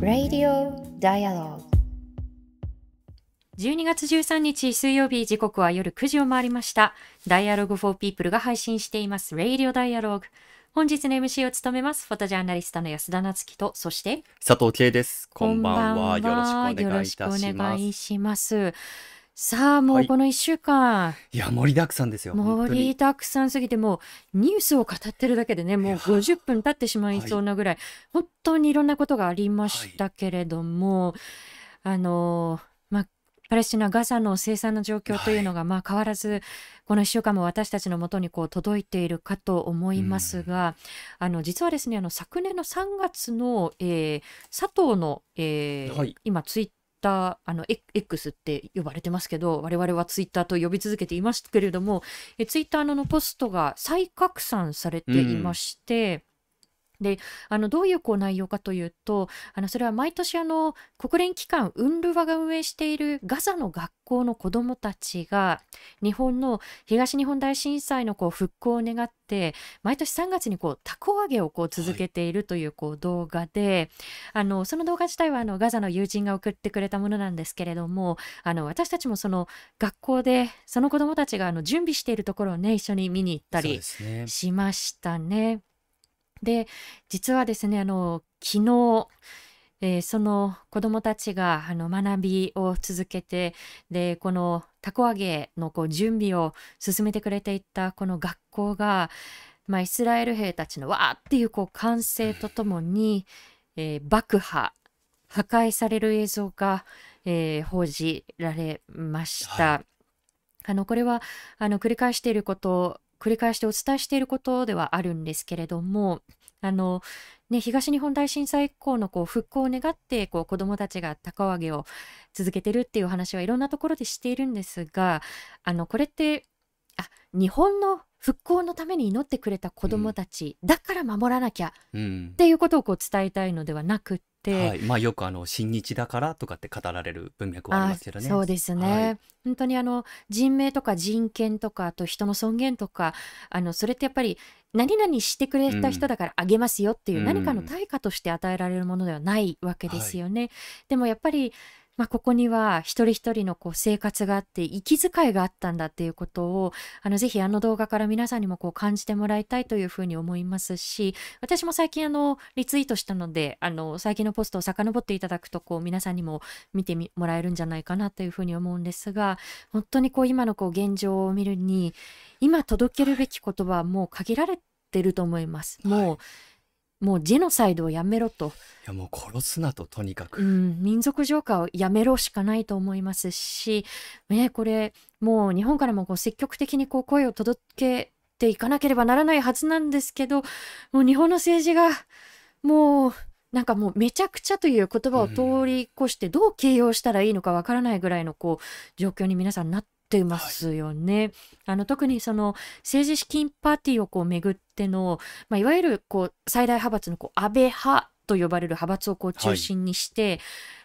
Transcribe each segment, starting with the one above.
Radio Dialogue 12月13日水曜日時刻は夜9時を回りました。Dialogue for People が配信しています Radio Dialogue。本日の MC を務めますフォトジャーナリストの安田なつきと、そして佐藤圭です。こんばんは。よろしくお願いいたしよろしくおます。さあ、もはい。うこの1週間、いや、盛りだくさんですよ。本当盛りに。だくさんすぎて、もうニュースを語ってるだけでね、もういや50分経ってしまいそうなぐらい、本当にいろんなことがありましたけれども、あの、まあ、パレスチナ・ガザの生産の状況というのが、まあ変わらず、この1週間も私たちのもとにこう届いているかと思いますが、あの実はですね、あの昨年の3月の、えー佐藤の、えーはい。今ツイッターあの X って呼ばれてますけど我々はツイッターと呼び続けていますけれどもえツイッターのポストが再拡散されていまして、であのどういうこう内容かというとあのそれは毎年あの国連機関ウンルワが運営しているガザの学校の子どもたちが日本の東日本大震災のこう復興を願って毎年3月にこう凧揚げをこう続けているというこう動画で、あのその動画自体はあのガザの友人が送ってくれたものなんですけれどもあの私たちもその学校でその子どもたちがあの準備しているところをね一緒に見に行ったり。しましたね。で実はですねあの昨日えーその子どもたちがあの学びを続けてでこのたこ揚げのこう準備を進めてくれていたこの学校が、まあ、イスラエル兵たちのわーっていうこう歓声とともに、えー爆破破壊される映像が、えー報じられました。はあのこれはあの繰り返していること繰り返してお伝えしていることではあるんですけれどもあの、ね、東日本大震災以降のこう復興を願ってこう子どもたちが高揚げを続けてるっていう話はいろんなところでしているんですがあのこれってあ日本の復興のために祈ってくれた子どもたち、だから守らなきゃっうん。ていうことをこう伝えたいのではなくって、はい。まあ、よくあの、親日だからとかって語られる文脈はありますけどね。あそうですね、はい本当にあの人命とか人権とかあと人の尊厳とかあのそれってやっぱり何々してくれた人だからあげますよっていううん何かの対価として与えられるものではないわけですよね。でもやっぱりまあ、ここには一人一人のこう生活があって息遣いがあったんだっていうことをあのぜひあの動画から皆さんにもこう感じてもらいたいというふうに思いますし私も最近あのリツイートしたのであの最近のポストを遡っていただくとこう皆さんにも見てみもらえるんじゃないかなというふうに思うんですが本当にこう今のこう現状を見るに今届けるべき言葉はもう限られてると思います。もう、はいもうジェノサイドをやめろと、いや、もう殺すなと、とにかく。うん、民族浄化をやめろしかないと思いますし、ね、これもう日本からもこう積極的にこう声を届けていかなければならないはずなんですけどもう日本の政治がもうなんかもうめちゃくちゃという言葉を通り越してどう形容したらいいのかわからないぐらいのこう状況に皆さんなってますよね。あの特にその政治資金パーティーをこうめぐっての、まあ、いわゆるこう最大派閥のこう安倍派と呼ばれる派閥をこう中心にして、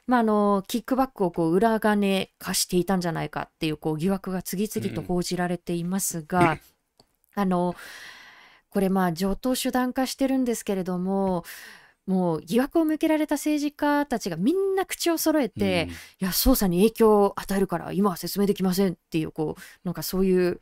まあ、あのキックバックをこう裏金化していたんじゃないかっていうこう疑惑が次々と報じられていますが、あのこれまあ上等手段化してるんですけれどももう疑惑を向けられた政治家たちがみんな口を揃えて、いや捜査に影響を与えるから今は説明できませんっていうこうなんかそういう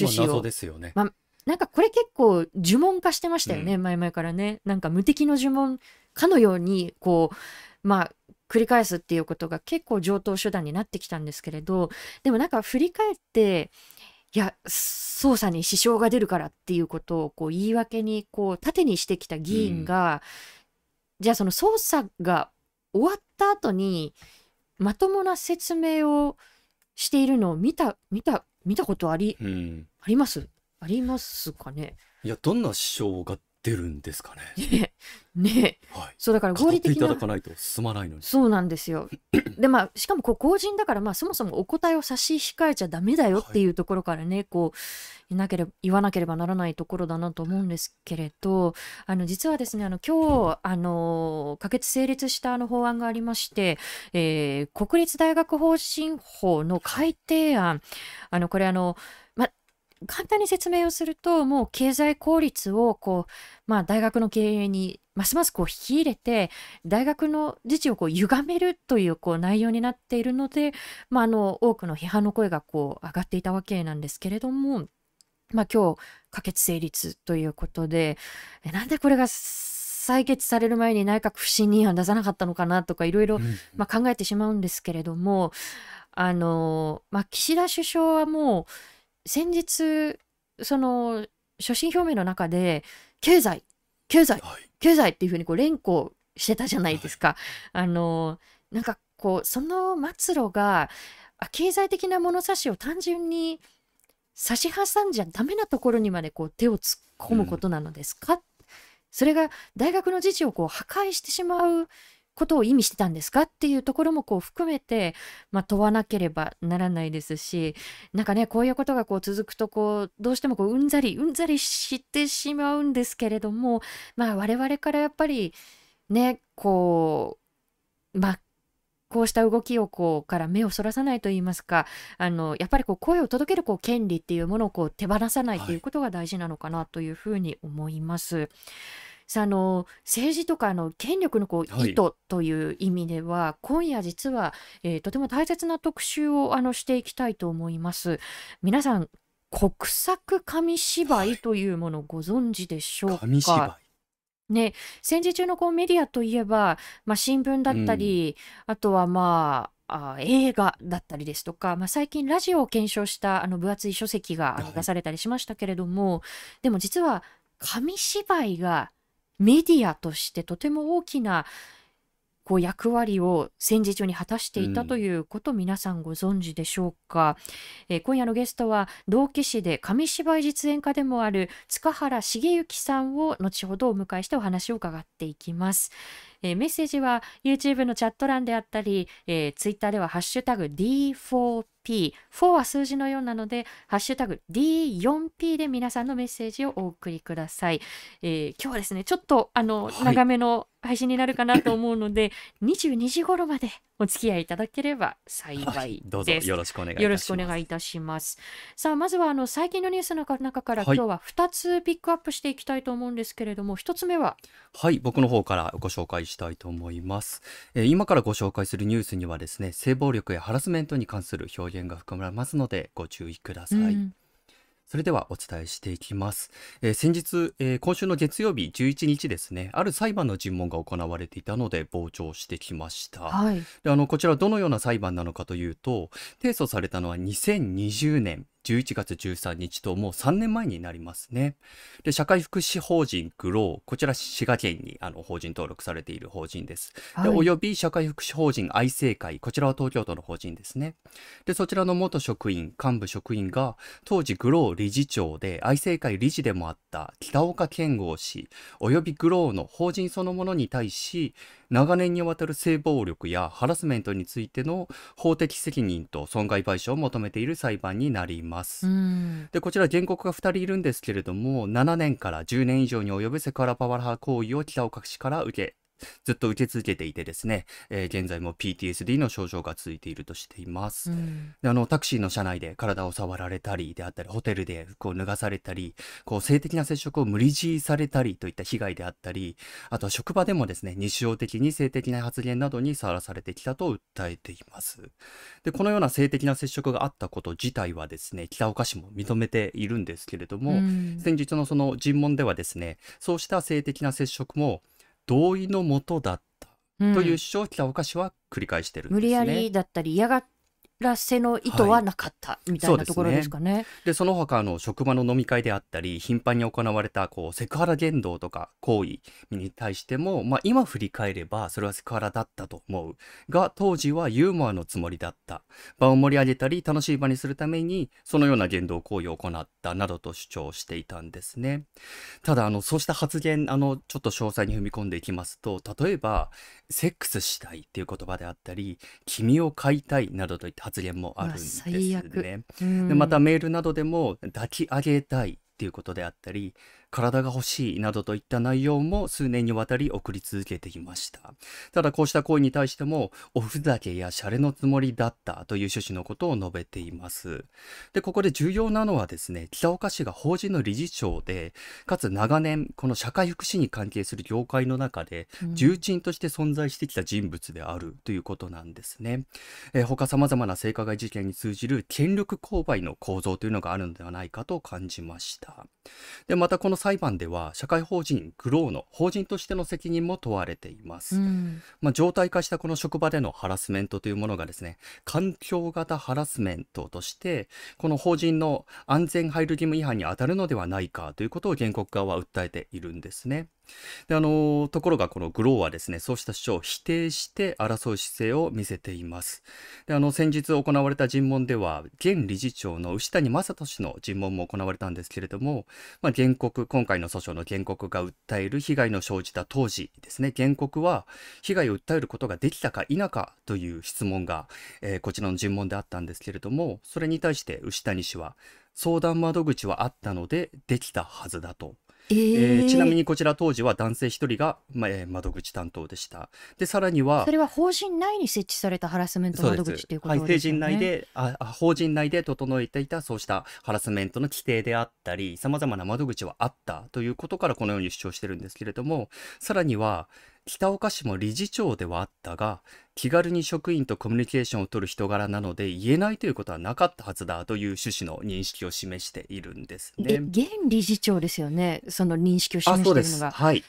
趣旨を。ですよね。まなんかこれ結構呪文化してましたよね、う前々からね。なんか無敵の呪文かのようにこうまあ繰り返すっていうことが結構上等手段になってきたんですけれどでもなんか振り返っていや捜査に支障が出るからっていうことをこう言い訳にこう盾にしてきた議員が、じゃあその捜査が終わった後にまともな説明をしているのを見た見た見たことありうん。あります？ありますかね？いや、どんな支障が出るんですかね？ねはい。そうだから合理的なただかないと進まないのに。そうなんですよ。でまあしかもこう公人だからまあそもそもお答えを差し控えちゃダメだよっていうところからね、こういなければ言わなければならないところだなと思うんですけれどあの実はですねあの今日あの可決成立したあの法案がありまして、えー国立大学法人法の改定案あのこれあのま簡単に説明をするともう経済効率をこう、まあ、大学の経営にますますこう引き入れて大学の自治をこう歪めるというこう内容になっているので、まあ、あの多くの批判の声がこう上がっていたわけなんですけれども、まあ、今日可決成立ということでえなんでこれが採決される前に内閣不信任案出さなかったのかなとかいろいろまあ考えてしまうんですけれどもあの、まあ、岸田首相はもう先日その所信表明の中で経済経済はい。経済っていうふうにこう連呼してたじゃないですか。あのなんかこうその末路があ経済的な物差しを単純に差し挟んじゃダメなところにまでこう手を突っ込むことなのですか、それが大学の自治をこう破壊してしまうことを意味してたんですかっていうところもこう含めて、まあ、問わなければならないですしなんかねこういうことがこう続くとこうどうしてもこううんざりうんざりしてしまうんですけれどもまあ我々からやっぱりねこうまあこうした動きをこうから目をそらさないといいますかあのやっぱりこう声を届けるこう権利っていうものをこう手放さないということが大事なのかなというふうに思います。さああの政治とかあの権力のこうはい。意図という意味では、今夜実は、えーとても大切な特集をあのしていきたいと思います。皆さん国策紙芝居というものをご存知でしょうか、紙芝ね、戦時中のこうメディアといえば、まあ、新聞だったり、あとはまああ映画だったりですとか、まあ、最近ラジオを検証したあの分厚い書籍が出されたりしましたけれども、でも実は紙芝居がメディアとしてとても大きなこう役割を戦時中に果たしていたうん。ということ、皆さんご存知でしょうか、えー今夜のゲストは同期師で紙芝居実演家でもある塚原茂之さんを後ほどお迎えしてお話を伺っていきます、えーメッセージは YouTube のチャット欄であったり、えー、Twitter ではハッシュタグ D4P 4は数字のようなのでハッシュタグ D4P で皆さんのメッセージをお送りください、えー今日はですねちょっとあの、はい。長めの配信になるかなと思うので22時頃までお付き合いいただければ幸いどうぞです。よろしくお願いいたします。よろしくお願いいたします。さあまずはあの最近のニュースの中から、はい今日は2つピックアップしていきたいと思うんですけれども1つ目は？はい、僕の方からご紹介したいと思います。えー今からご紹介するニュースにはですね、性暴力やハラスメントに関する表現が含まれますのでご注意ください。うんそれではお伝えしていきます。えー先日、えー今週の月曜日11日ですね、ある裁判の尋問が行われていたので傍聴してきました。はい、であのこちらどのような裁判なのかというと提訴されたのは2020年11月13日ともう3年前になりますね。で社会福祉法人グローこちら滋賀県にあの法人登録されている法人です。ではいおよび社会福祉法人愛生会こちらは東京都の法人ですね。でそちらの元職員幹部職員が当時グロー理事長で愛生会理事でもあった北岡健吾氏およびグローの法人そのものに対し長年にわたる性暴力やハラスメントについての法的責任と損害賠償を求めている裁判になります。うんでこちら原告が2人いるんですけれども7年から10年以上に及ぶセクハラパワハラ行為を北岡氏から受けずっと受け続けていてですね、えー現在も PTSD の症状が続いているとしています。うん。であのタクシーの車内で体を触られたりであったりホテルで服を脱がされたりこう性的な接触を無理強いされたりといった被害であったりあとは職場でもですね日常的に性的な発言などにさらされてきたと訴えています。でこのような性的な接触があったこと自体はですね北岡市も認めているんですけれども、うん。先日のその尋問ではですねそうした性的な接触も同意のもとだったうんという主張を北岡市は繰り返してるんですね。無理やりだったり嫌がらせの意図はなかったみたいそうですねなところですかね。でその他の職場の飲み会であったり頻繁に行われたこうセクハラ言動とか行為に対しても、まあ、今振り返ればそれはセクハラだったと思うが当時はユーモアのつもりだった。場を盛り上げたり楽しい場にするためにそのような言動行為を行ったなどと主張していたんですね。ただあのそうした発言あのちょっと詳細に踏み込んでいきますと例えばセックスしたいっていう言葉であったり君を飼いたいなどといった発言もあるんですね。うんでまたメールなどでも抱き上げたいっていうことであったり、体が欲しいなどといった内容も数年にわたり送り続けていました。ただこうした行為に対しても、おふざけやシャレのつもりだったという趣旨のことを述べています。で、ここで重要なのはですね、北岡氏が法人の理事長で、かつ長年、この社会福祉に関係する業界の中で、うん重鎮として存在してきた人物であるということなんですね。えー他様々な性加害事件に通じる権力勾配の構造というのがあるのではないかと感じました。で、またこの裁判では、社会法人グローの法人としての責任も問われています。うんまあ、常態化したこの職場でのハラスメントというものがですね、環境型ハラスメントとして、この法人の安全配慮義務違反に当たるのではないかということを原告側は訴えているんですね。で、あのところがこのグローはですね、そうした主張を否定して争う姿勢を見せています。で、あの、先日行われた尋問では、現理事長の牛谷正人氏の尋問も行われたんですけれども、まあ、原告、今回の訴訟の原告が訴える被害の生じた当時ですね、原告は被害を訴えることができたか否かという質問が、えーこちらの尋問であったんですけれども、それに対して牛谷氏は、相談窓口はあったのでできたはずだと。ええーーちなみにこちら当時は男性一人が、まあえー窓口担当でした。で、さらにはそ、れは法人内に設置されたハラスメント窓口ということはい、ですよね。法人内であ、あ法人内で整えていたそうしたハラスメントの規定であったり、様々な窓口はあったということからこのように主張してるんですけれども、さらには、北岡氏も理事長ではあったが、気軽に職員とコミュニケーションを取る人柄なので言えないということはなかったはずだという趣旨の認識を示しているんですえね。現理事長ですよね。その認識をあ、示。しているのが。はい。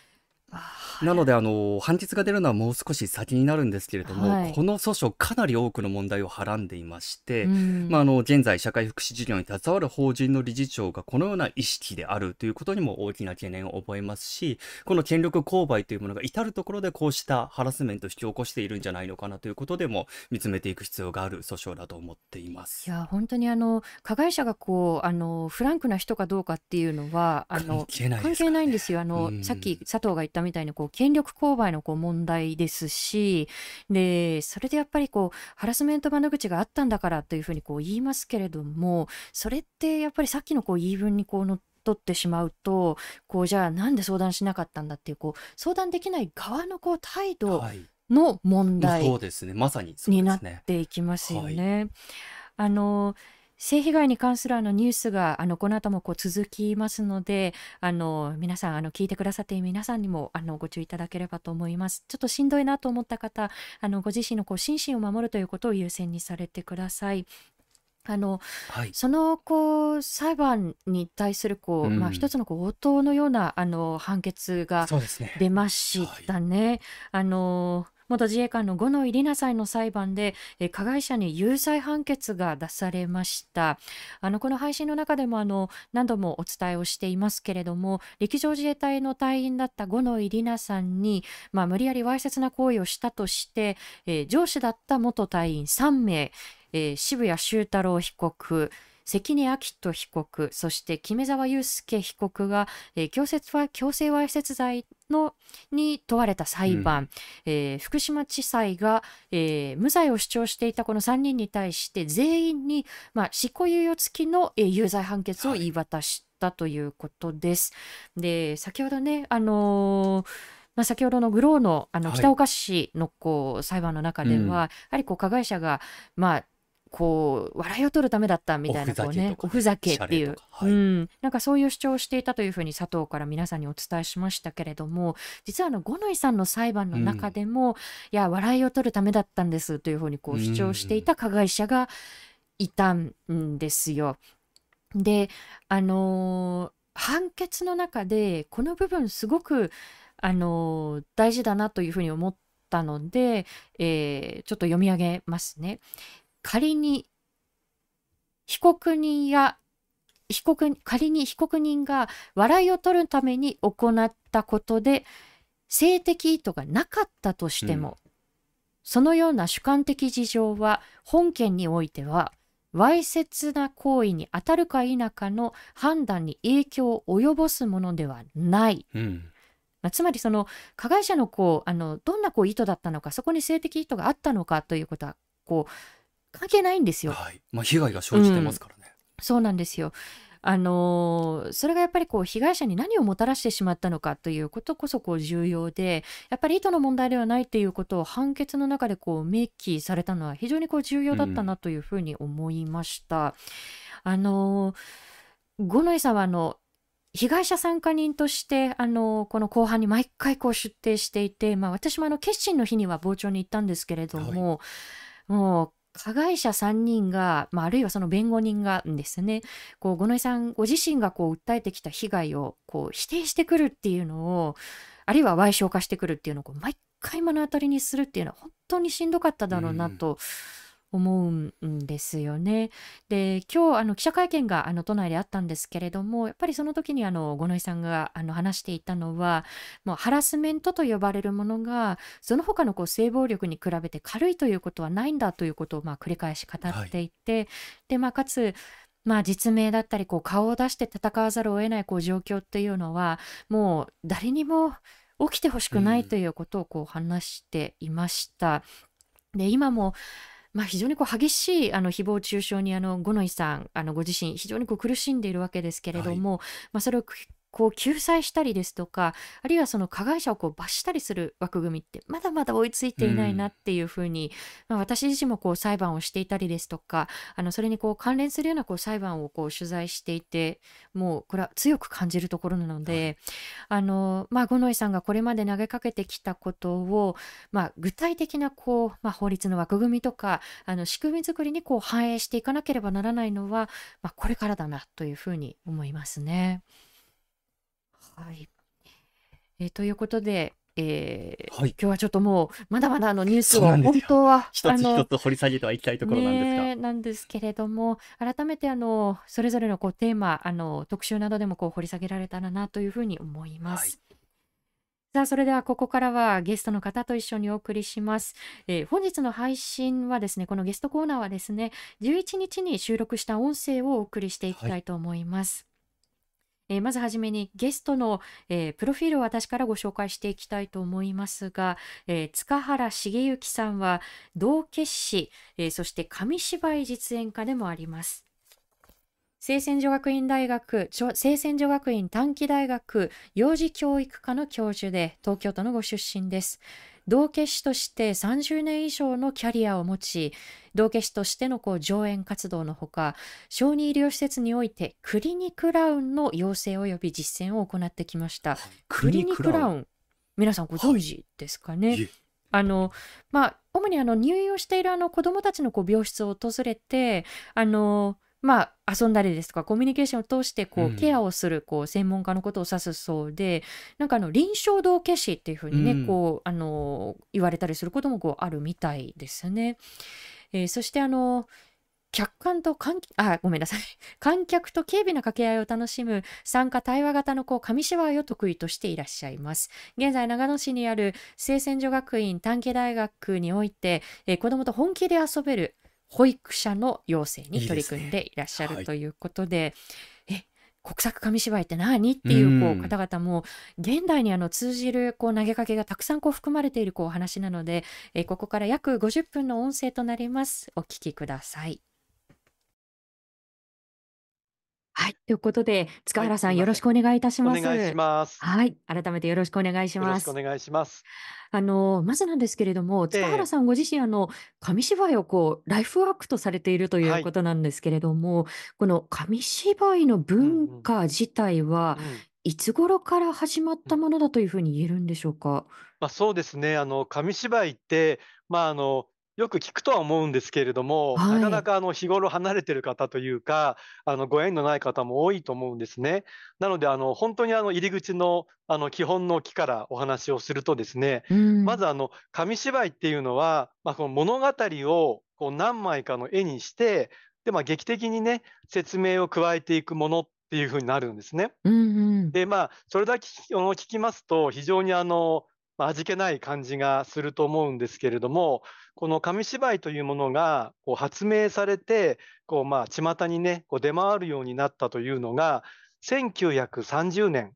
なので、あの、判決が出るのはもう少し先になるんですけれども、はい。この訴訟かなり多くの問題をはらんでいまして、うん。まあ、あの、現在社会福祉事業に携わる法人の理事長がこのような意識であるということにも大きな懸念を覚えますし、この権力勾配というものが至るところでこうしたハラスメントを引き起こしているんじゃないのかなということでも見つめていく必要がある訴訟だと思っています。いや本当にあの加害者がこうあのフランクな人かどうかっていうのはあの関係ないね。ないんですよ。あの、うん。さっき佐藤が言ったみたいにこう権力勾配のこう問題ですし、でそれでやっぱりこうハラスメント窓口があったんだからというふうにこう言いますけれども、それってやっぱりさっきのこう言い分にこうのっとってしまうと、こうじゃあなんで相談しなかったんだっていうこう相談できない側のこう態度はい。の問題。そうですね。まさにそうになっですね。ていきますよね。あの性被害に関するあのニュースがあのこの後もこう続きますのであの皆さんあの聞いてくださっている皆さんにもあのご注意いただければと思いますちょっとしんどいなと思った方あのご自身のこう心身を守るということを優先にされてくださいあのはい。そのこう裁判に対するこう、うんまあ一つのこう応答のようなあの判決が。出ましたね。あの元自衛官の五ノ井里奈さんの裁判でえー加害者に有罪判決が出されました。あのこの配信の中でもあの何度もお伝えをしていますけれども陸上自衛隊の隊員だった五ノ井里奈さんに、まあ、無理やりわいせつな行為をしたとして、えー上司だった元隊員3名、えー渋谷修太郎被告関根明人被告そして木目沢祐介被告が、えー強制わ強制わいせつ罪のに問われた裁判、えー福島地裁が、えー無罪を主張していたこの3人に対して全員に、まあ、執行猶予付きの、えー有罪判決を言い渡したということです。で先ほどね、あのーまあ、先ほどのグローのあのはい。北岡市のこう裁判の中では、うん。やはりこう加害者が、まあ、こう笑いを取るためだったみたいなこうねおおふざけっていうはい。うん、なんかそういう主張をしていたというふうに佐藤から皆さんにお伝えしましたけれども実はあの五ノ井さんの裁判の中でも、いや笑いを取るためだったんですというふうにこう主張していた加害者がいたんですよ。であのー判決の中でこの部分すごくあのー大事だなというふうに思ったので、えーちょっと読み上げますね。仮に被告人や被告仮に被告人が笑いを取るために行ったことで性的意図がなかったとしても、そのような主観的事情は本件においてはわいせつな行為に当たるか否かの判断に影響を及ぼすものではない。うん。まあ、つまりその加害者のこうあのどんなこう意図だったのかそこに性的意図があったのかということはこう関係ないんですよ。はい。まあ、被害が生じてますからね。そうなんですよ。あのそれがやっぱりこう被害者に何をもたらしてしまったのかということこそこう重要でやっぱり意図の問題ではないということを判決の中でこう明記されたのは非常にこう重要だったなというふうに思いました。あの五ノ井さんはあの被害者参加人としてあのこの後半に毎回こう出廷していて、まあ、私もあの決心の日には傍聴に行ったんですけれども、はい、もう加害者3人が、まあ、あるいはその弁護人がですねこう五ノ井さんご自身がこう訴えてきた被害をこう否定してくるっていうのをあるいは賠償化してくるっていうのを毎回目の当たりにするっていうのは本当にしんどかっただろうなと。思うんですよね。で今日あの記者会見があの都内であったんですけれどもやっぱりその時にあの五ノ井さんがあの話していたのはもうハラスメントと呼ばれるものがその他のこう性暴力に比べて軽いということはないんだということをまあ繰り返し語っていて、はい、でまあ、かつまあ、実名だったりこう顔を出して戦わざるを得ないこう状況っていうのはもう誰にも起きてほしくないということをこう話していました。で今もまあ、非常にこう激しいあの誹謗中傷にあの五ノ井さんあのご自身非常にこう苦しんでいるわけですけれども、はい、まあ、それをこう救済したりですとかあるいはその加害者をこう罰したりする枠組みってまだまだ追いついていないなっていうふうに、まあ、私自身もこう裁判をしていたりですとかあのそれにこう関連するようなこう裁判をこう取材していてもうこれは強く感じるところなので、はい、あのまあ、五ノ井さんがこれまで投げかけてきたことを、まあ、具体的なこう、まあ、法律の枠組みとかあの仕組み作りにこう反映していかなければならないのは、まあ、これからだなというふうに思いますね。はい。えー、ということで、えーはい、今日はちょっともうまだまだあのニュースを本当は一つ一つ掘り下げてはいきたいところなんですが、ね、なんですけれども改めてあのそれぞれのこうテーマあの特集などでもこう掘り下げられたらなというふうに思います。はい。さあそれではここからはゲストの方と一緒にお送りします、えー、本日の配信はですねこのゲストコーナーはですね11日に収録した音声をお送りしていきたいと思います、えー、まずはじめにゲストの、えー、プロフィールを私からご紹介していきたいと思いますが、えー、塚原茂之さんは道化師、えそして紙芝居実演家でもあります。聖戦女学院大学、聖戦女学院短期大学幼児教育科の教授で東京都のご出身です。道化師として30年以上のキャリアを持ち、道化師としてのこう上演活動のほか、小児医療施設においてクリニクラウンの養成及び実践を行ってきました。クリニクラウン、皆さんご存知ですかね？はい、あのまあ、主にあの入院をしているあの子どもたちのこう病室を訪れてあのまあ、遊んだりですとかコミュニケーションを通してこう、ケアをするこう専門家のことを指すそうでなんかあの臨床道化師っていうふうにね、うん、こうあの言われたりすることもこうあるみたいですね。えー、そしてあの客観と観あごめんなさい。観客と軽微な掛け合いを楽しむ参加対話型のこう紙芝居を得意としていらっしゃいます。現在長野市にある聖戦女学院短期大学において、えー、子どもと本気で遊べる保育者の養成に取り組んでいらっしゃるということで、いいでねはい、え国策紙芝居って何っていうこう方々も現代にあの通じるこう投げかけがたくさんこう含まれているこう話なので、えここから約50分の音声となります。お聞きください。はい。ということで、塚原さん、よろしくお願いいたします。お願いします。はい。改めてよろしくお願いします。よろしくお願いします。あの、まずなんですけれども、塚原さんご自身、あの、紙芝居をこう、ライフワークとされているということなんですけれども、この紙芝居の文化自体は、いつ頃から始まったものだというふうに言えるんでしょうか？まあ、そうですね。あの、紙芝居って、まあ、あのよく聞くとは思うんですけれども、はい、なかなかあの日頃離れてる方というか、あのご縁のない方も多いと思うんですね。なので、あの本当にあの入り口のあの基本の木からお話をするとですね、うん、まずあの紙芝居っていうのは、まあ、この物語をこう何枚かの絵にして、でまあ、劇的にね、説明を加えていくものっていうふうになるんですね。うんうん、で、まあ、それだけ聞きますと、非常にあの、まあ、味気ない感じがすると思うんですけれども、この紙芝居というものがこう発明されて、こうまあ巷にね、こう出回るようになったというのが、1930年、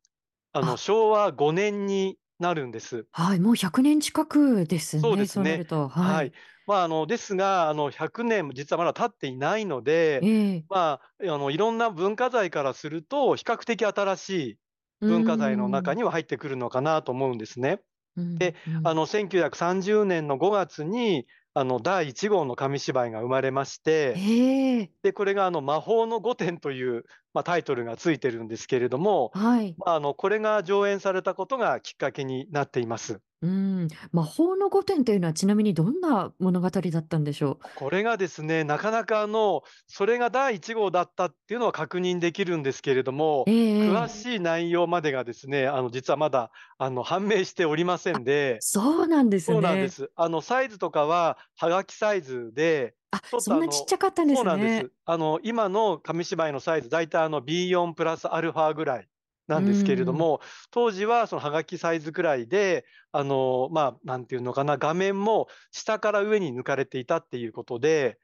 あの昭和5年になるんです。はい、もう100年近くですそうでね、すね。そうなると。ははい。い。まあ、あの、ですが、あの、100年も実はまだ経っていないので、ええ。まあ、あの、いろんな文化財からすると、比較的新しい文化財の中ん。には入ってくるのかなと思うんですね。うん、で、うん。あの、1930年の5月に、あの、第1号の紙芝居が生まれまして、ええ。で、これがあの、魔法の御殿という、まあ、タイトルがついてるんですけれども、はい。まあ、あの、これが上演されたことがきっかけになっています。うーん。魔法の御殿というのはちなみにどんな物語だったんでしょう？これがですね、なかなかあの、それが第1号だったっていうのは確認できるんですけれども、えええ詳え。しい内容までがですね、あの、実はまだ、あの、判明しておりませあ、んでそうなんですね。そうなんです。あの、サイズとかははがきサイズで、あ、ちょっそんなちっちゃかったんでそうすね。なんです。あの、今の紙芝居のサイズ、だいたいあの B4 プラスアルファぐらいなうんですけれど。も、当時はそのはがきサイズくらいで、あの、まあ、なんていうのかな、画面も下から上に抜かれていたっていうことで、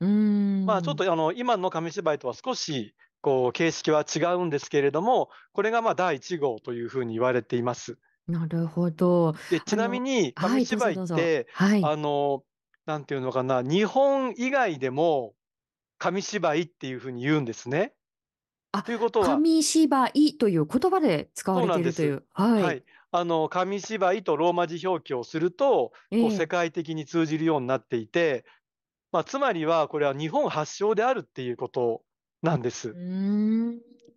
まあ、ちょっん。とあの、今の紙芝居とは少しこう形式は違うんですけれども、これがまあ、第1号というふうに言われています。なるほど。で、ちなみに紙芝居っぞどうぞ。て、はい。あの、なんていうのかな、日本以外でも紙芝居っていう風に言うんですね。あ、ということは紙芝居という言葉で使われ。ているという。はい。はい。あの、紙芝居とローマ字表記をすると、こう世ええ。界的に通じるようになっていて、まあ、つまりはこれは日本発祥であるっていうことなんでうす。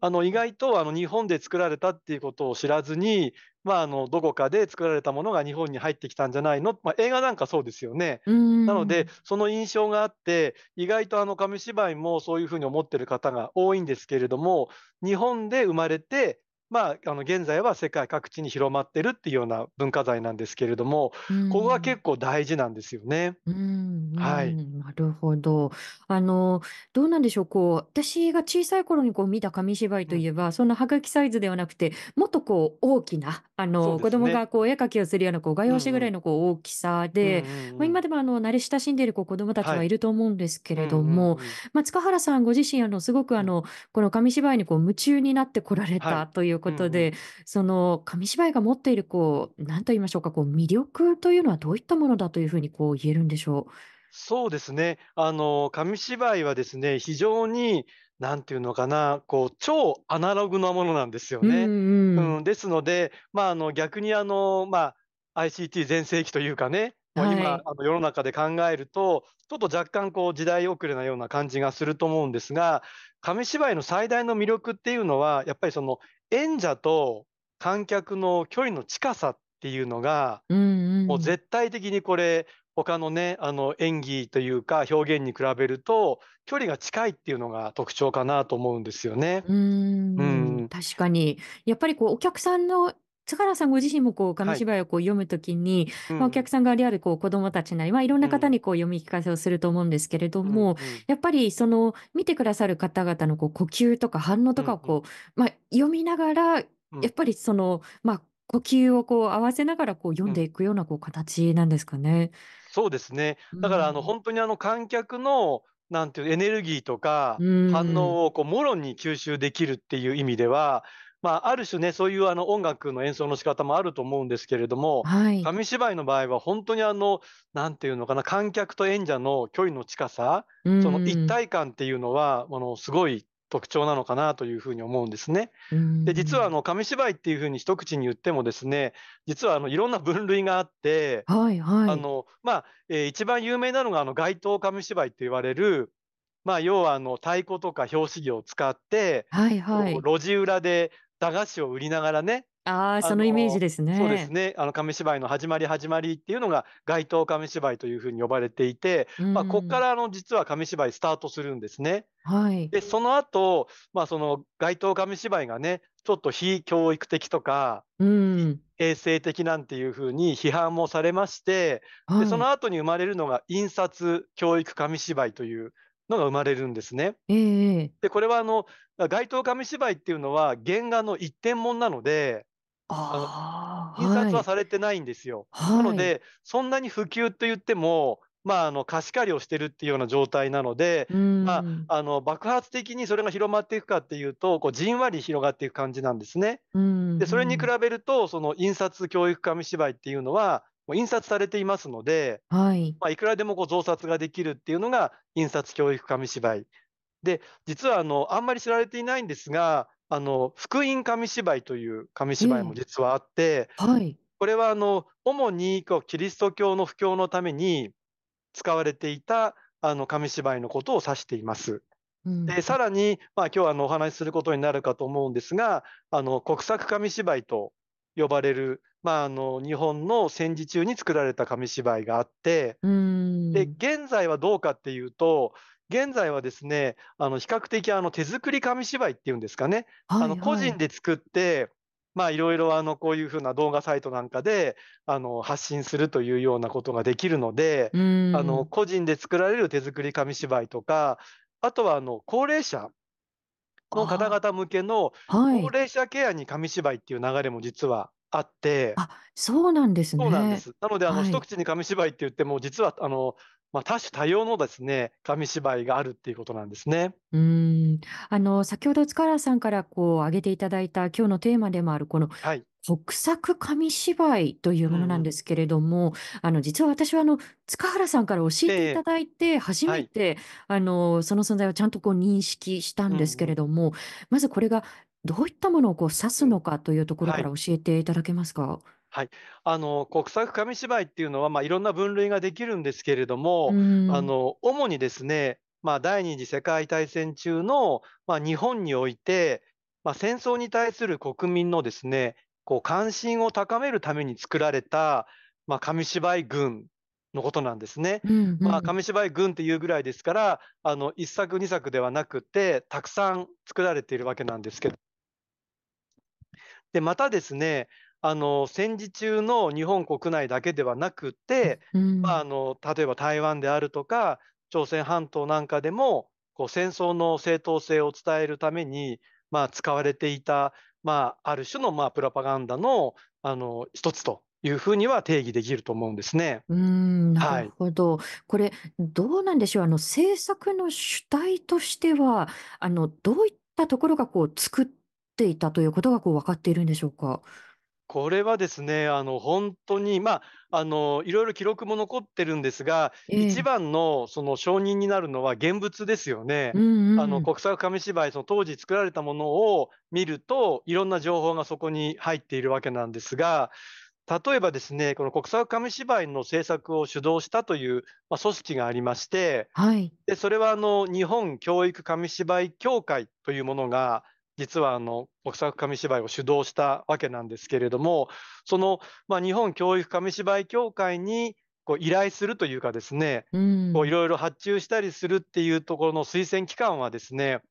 あの、意外とあの、日本で作られたっていうことを知らずに、まあ、あの、どこかで作られたものが日本に入ってきたんじゃないの、まあ、映画なんかそうですよね。なので、ん。その印象があって、意外とあの、紙芝居もそういうふうに思ってる方が多いんですけれども、日本で生まれて、まあ、あの、現在は世界各地に広まってるっていうような文化財なんですけれども、ここがん。結構大事なんですよね。うーん、はい。ん、なるほど。あの、どうなんでしょう、こう、私が小さい頃にこう見た紙芝居うん。といえば、そんなはがきサイズではなくて、もっとこう大きな、あの、子供。がこう絵描きをするようなこう画うん用紙ぐらいうん。のこう大きさうんうんで、まあ、うん。今でもあの慣れ親しんでいるこう子供たちはい。はいると思うんですけれうんうんども、うん。まあ、塚原さんご自身あのすごくうん。あの、この紙芝居にこう夢中になってこられはい。たといううんうん。ことで、その紙芝居が持っているこう、なんと言いましょうか、こう魅力というのはどういったものだというふうにこう言えるんでしょう？そうですね。あの、紙芝居はですね、非常に、なんていうのかな、こう、超アナログなものなんですようんね。うん。うん、ですので、まあ、あの、逆にあの、まあ、ICT 全盛期というかね、はい。あの、世の中で考えると、ちょっと若干こう時代遅れなような感じがすると思うんですが、紙芝居の最大の魅力っていうのは、やっぱりその演者と観客の距離の近さっていうのがもうん。絶対的にこれ、他のね、あの、演技というか、表現に比べると、距離が近いっていうのが特徴かなと思うんですよね。うん。確かに。やっぱりこうお客さんの塚原さんご自身もこう紙はい。芝居をこう読むときに、まあ、お客。さん側であるこう子供たちなり、まあ、いろんな方うん。にこう読み聞かせをすると思うんですけれどうんも、うん。やっぱりその見てくださる方々のこう呼吸とか反応とかを。こう、まあ、読みながら、やうん。っぱりその、まあ、呼吸をこう合わせながらこう読うん。んでいくようなこう形なんですかね。そうですね。うだからあの、ん。ほんとにあの、観客の、なんていうエネルギーとかう反。応をこう、もろに吸収できるっていう意味では、まあ、ある種ね、そういうあの、音楽の演奏の仕方もあると思うんですけれども、はい。紙芝居の場合はほんとにあの、なんていうのかな、観客と演者の距離の近さ、うその一。体感っていうのは、あの、すごい特徴なのかなという風に思うんですね。うーで、実はあん。の、紙芝居っていう風に一口に言ってもですね、実はあの、いろんな分類があってはいはい。あの、まあ、ええ、一番有名なのが、あの、街頭紙芝居って言われる、まあ、要は、あの、太鼓とか拍子木を使って、はいはい。路地裏で駄菓子を売りながらね、ああ、そのイメージですね。そうですね、あの、紙芝居の始まり始まりっていうのが、街頭紙芝居という風に呼ばれていて、うまあ、こっかん。ら、あの、実は紙芝居スタートするんですね。はい。で、その後、まあ、その、街頭紙芝居がね、ちょっと非教育的とか、う非ん。衛生的なんていう風に批判もされまして、で、はい。その後に生まれるのが印刷教育紙芝居というのが生まれるんですね。ええええ。で、これはあの、あ、街頭紙芝居っていうのは原画の一点物なので、あの、印刷ははい。されてないんですよ。なのはい。で、そんなに普及と言っても、まあ、あの貸し借りをしてるっていうような状態なので、うまあ、ん。あの爆発的にそれが広まっていくかっていうと、こうじんわり広がっていく感じなんですね。うんで、それに比うん。べると、その印刷教育紙芝居っていうのは、もう印刷されていますので、はい。まあ、いくらでもこう増刷ができるっていうのが印刷教育紙芝居。で、実はあの、あんまり知られていないんですが、あの、福音紙芝居という紙え芝居もえ。実はあって、はい。これはあの、主にこうキリスト教の布教のために使われていたあの紙芝居のことを指しています。うんで、さらに、まあ、今日はあのお話しすることになるかと思うんですが、あの国策紙芝居と呼ばれる、まあ、あの日本の戦時中に作られた紙芝居があって、で、ん。現在はどうかっていうと、現在はですね、あの比較的あの手作り紙芝居っていうんですかね、あはいの個はい。人で作って、まあいろいろあのこういうふうな動画サイトなんかであの発信するというようなことができるので、うあ。の個人で作られる手作り紙芝居とか、あとはあの高齢者の方あ々向けのあ、は高い。齢者ケアに紙芝居っていう流れも実はあって、あ、そうなんですね。そうなんです。なので、あの、はい。一口に紙芝居って言っても、実は、あの、まあ、多種多様のですね、紙芝居があるっていうことなんですね。うーん。あの、先ほど塚原さんからこう挙げていただいた今日のテーマでもあるこのはい。国策紙芝居というものうんうん。なんですけれども、あの、実は私はあの、塚原さんから教えええ、ていただいて、初はい。めて、あの、その存在をちゃんとこう認識したうんんですけうん。れども、まずこれがどういったものをこう指うん。すのかというところはい。から教えていただけますか？はい。あの、国策紙芝居っていうのは、まあ、いろんな分類ができるんですけれどうも、あーん。の、主にですね、まあ、第二次世界大戦中の、まあ、日本において、まあ、戦争に対する国民のですね、こう関心を高めるために作られた、まあ、紙芝居群のことなんですね。うんうまあ、ん。紙芝居群っていうぐらいですから、あの、1作2作ではなくて、たくさん作られているわけなんですけど。で、またですね、あの、戦時中の日本国内だけではなくて、うまあ、ん。あの、例えば台湾であるとか、朝鮮半島なんかでも、こう戦争の正当性を伝えるために、まあ、使われていた、まあ、ある種の、まあ、プロパガンダの、あの、一つというふうには定義できると思うんですね。うーん、なるはい。ほど。これ、どうなんでしょう。あの、制作の主体としては、あの、どういったところがこう作っていたということがこう分かっているんでしょうか？これはですね、あの、本当に、まあ、あの、いろいろ記録も残ってるんですが、一ええ。番のその証人になるのは現物ですよね。うんあの、うん。国策紙芝居、その当時作られたものを見ると、いろんな情報がそこに入っているわけなんですが、例えばですね、この国策紙芝居の制作を主導したという、まあ、組織がありまして、はい。で、それはあの、日本教育紙芝居協会というものが、実はあの、国策紙芝居を主導したわけなんですけれども、その、まあ、日本教育紙芝居協会にこう依頼するというかですね、うこういん。ろいろ発注したりするっていうところの推薦機関はですね、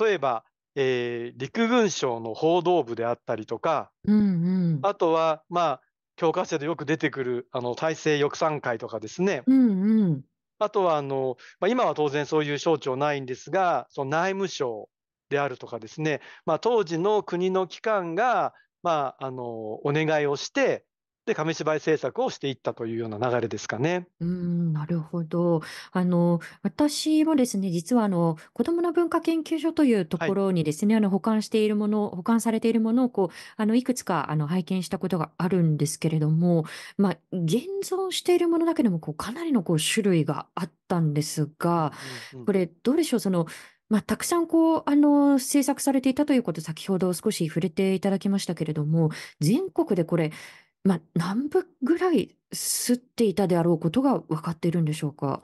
例えば、えー陸軍省の報道部であったりとか、うんうん。あとは、まあ、教科書でよく出てくる、あの、体制抑散会とかですね。うんうん。あとは、あの、まあ、今は当然そういう省庁ないんですが、その内務省であるとかですね、まあ、当時の国の機関が、まあ、あの、お願いをして、で、紙芝居制作をしていったというような流れですかね。うーん、なるほど。あの、私もですね、実はあの、子どもの文化研究所というとこはい。ろにですね、あの、保管しているもの保管されているものをこう、あの、いくつかあの、拝見したことがあるんですけれども、まあ、現存しているものだけでもこう、かなりのこう、種類があったんですうんが、うんうん。これどうでしょう、その、まあ、たくさんこう、あの、制作されていたということ、先ほど少し触れていただきましたけれども、全国でこれ、まあ、何部ぐらい刷っていたであろうことが分かっているんでしょうか？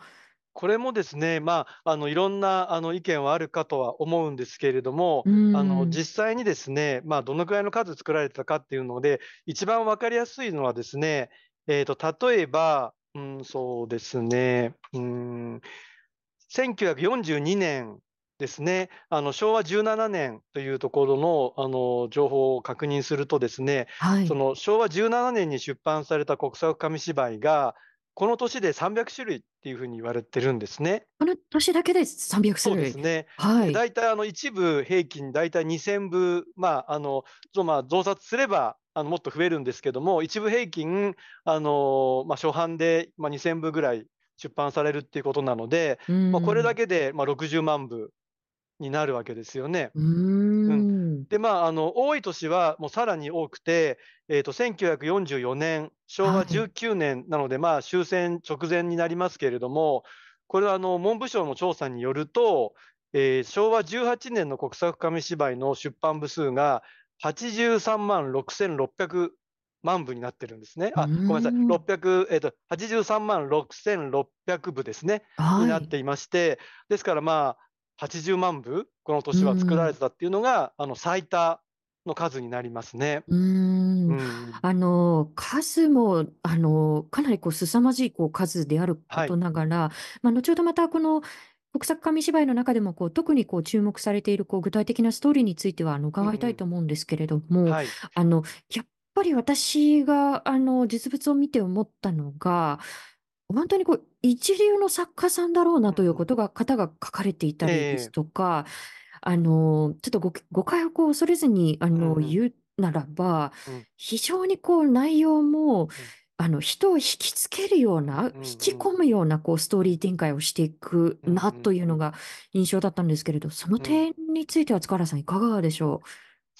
これもですね、まあ、あの、いろんな、あの、意見はあるかとは思うんですけれども、うあの。実際にですね、まあ、どのくらいの数作られてたかっていうので、一番わかりやすいのはですね、えっと、例えば、うん、そうですね、うーん、1942年ですね、あの、昭和17年というところの、あの、情報を確認するとですね、はい。その昭和17年に出版された国策紙芝居が、この年で300種類っていうふうに言われてるんですね。この年だけで300そう種類。ですね。で、はい。大体あの一部平均大体2000部、まあ、あの、ぞまあ、増刷すれば、あの、もっと増えるんですけども、一部平均、あの、まあ、初版で、まあ、2000部ぐらい出版されるっていうことなので、まあ、これだけで、まあ、60万部になるわけですよね。うーん。で、まあ、あの、多い年はもうさらに多くて、えっと、1944年、昭和はい。19年なので、まあ、終戦直前になりますけれども、これはあの、文部省の調査によると、えー昭和18年の国策紙芝居の出版部数が83万6600万部になってるんですね。うあ、ごめんなさい。ーん。600、えっと、83万6600部ですね。にはい。なっていまして、ですからまあ、80万部、このう年は作られん。てたっていうのが、あの、最多の数になりますね。うー。うんん。あの、数も、あの、かなりこう凄まじいこう数であるこはい。とながら、まあ、後ほどまたこの国策紙芝居の中でもこう特にこう注目されているこう具体的なストーリーについてはあのうん伺いたいと思うんですけれども、はい。あの、やっぱり私があの実物を見て思ったのが、本当にこう一流の作家さんだろうなということが、方が書かれていたりですええとか、あの、ちょっとご誤解をこう恐れずにあうんのうん。言うならば、うん。非常にこう内容も、うん。あの人を引きつけるような、うん引きうん。込むようなこうストーリー展開をしていくうんなといううん。のが印象だったんですけれど、そのうん。点については塚原さんいかがでしょ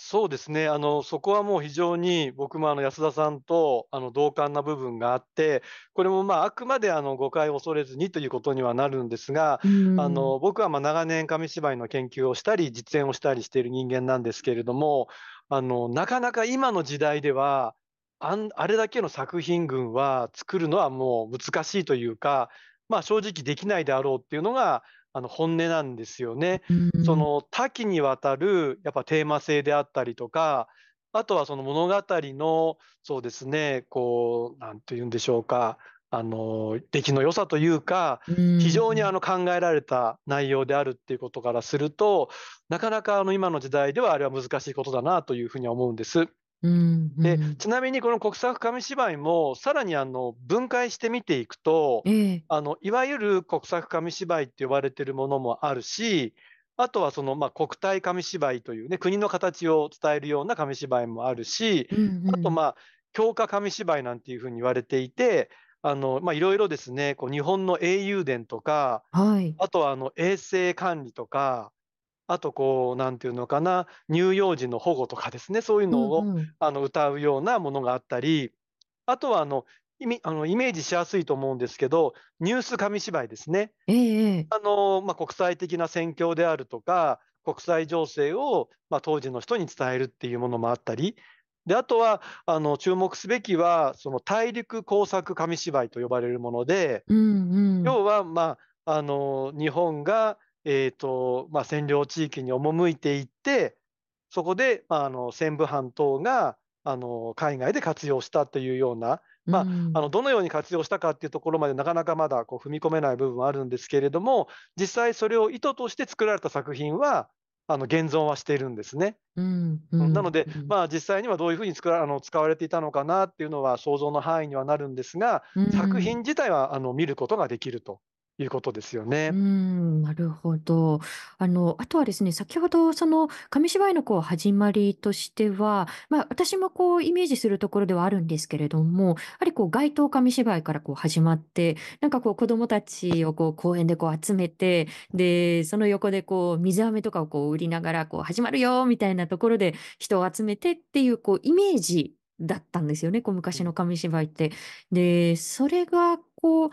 そうですね。あの、そこはもう非常に僕もあの安田さんとあの同感な部分があって、これもまああくまであの誤解を恐れずにということにはなるんですが、う。うん。あの、僕はまあ長年紙芝居の研究をしたり、実演をしたりしている人間なんですけれども、あの、なかなか今の時代では、あん、あれだけの作品群は作るのはもう難しいというか、まあ正直できないであろうっていうのが、あの本音なんですよね。うん。その多岐にわたるやっぱテーマ性であったりとか、あとはその物語の、そうですね、こう、なんて言うんでしょうか、あの、出来の良さというか、う非常にあん。の考えられた内容であるっていうことからすると、なかなかあの今の時代ではあれは難しいことだなというふうには思うんです。うん。うで、ん。ちなみにこの国策紙芝居もさらにあの分解して見ていくと、ええ。あの、いわゆる国策紙芝居って呼ばれているものもあるし、あとはその、まあ、国体紙芝居というね、国の形を伝えるような紙芝居もあるし、うんあと、うん。まあ、強化紙芝居なんていうふうに言われていて、あの、まあ、いろいろですね、こう日本の英雄伝とか、はい。あとはあの衛生管理とか、あとこう、なんていうのかな、乳幼児の保護とかですね、そういううのをんうん。あの歌うようなものがあったり、あとはあの、イメあのイメージしやすいと思うんですけど、ニュース紙芝居ですね。ええええ。あの、まあ、国際的な戦況であるとか、国際情勢を、まあ、当時の人に伝えるっていうものもあったり、で、あとは、あの、注目すべきは、その大陸工作紙芝居と呼ばれるもので、うんうん。要は、まあ、あの、日本が、えっと、まあ、占領地域に赴いていって、そこで、まあ、あの、戦部半島が、あの、海外で活用したというような、まあ、うん。あの、どのように活用したかっていうところまでなかなかまだこう踏み込めない部分はあるんですけれども、実際それを意図として作られた作品は、あの、現存はしているんですね。うんううんなので、ん。まあ、実際にはどういうふうに作らあの、使われていたのかなっていうのは想像の範囲にはなるんですが、うん。作品自体は、あの、見ることができるということですようね。ん、なるほど。あの、あとはですね、先ほどその紙芝居のこう始まりとしては、まあ私もこうイメージするところではあるんですけれども、やはりこう街頭紙芝居からこう始まって、なんかこう子供たちをこう公園でこう集めて、で、その横でこう水飴とかをこう売りながらこう始まるよみたいなところで人を集めてっていうこうイメージだったんですよね、こう昔の紙芝居って。で、それがこう、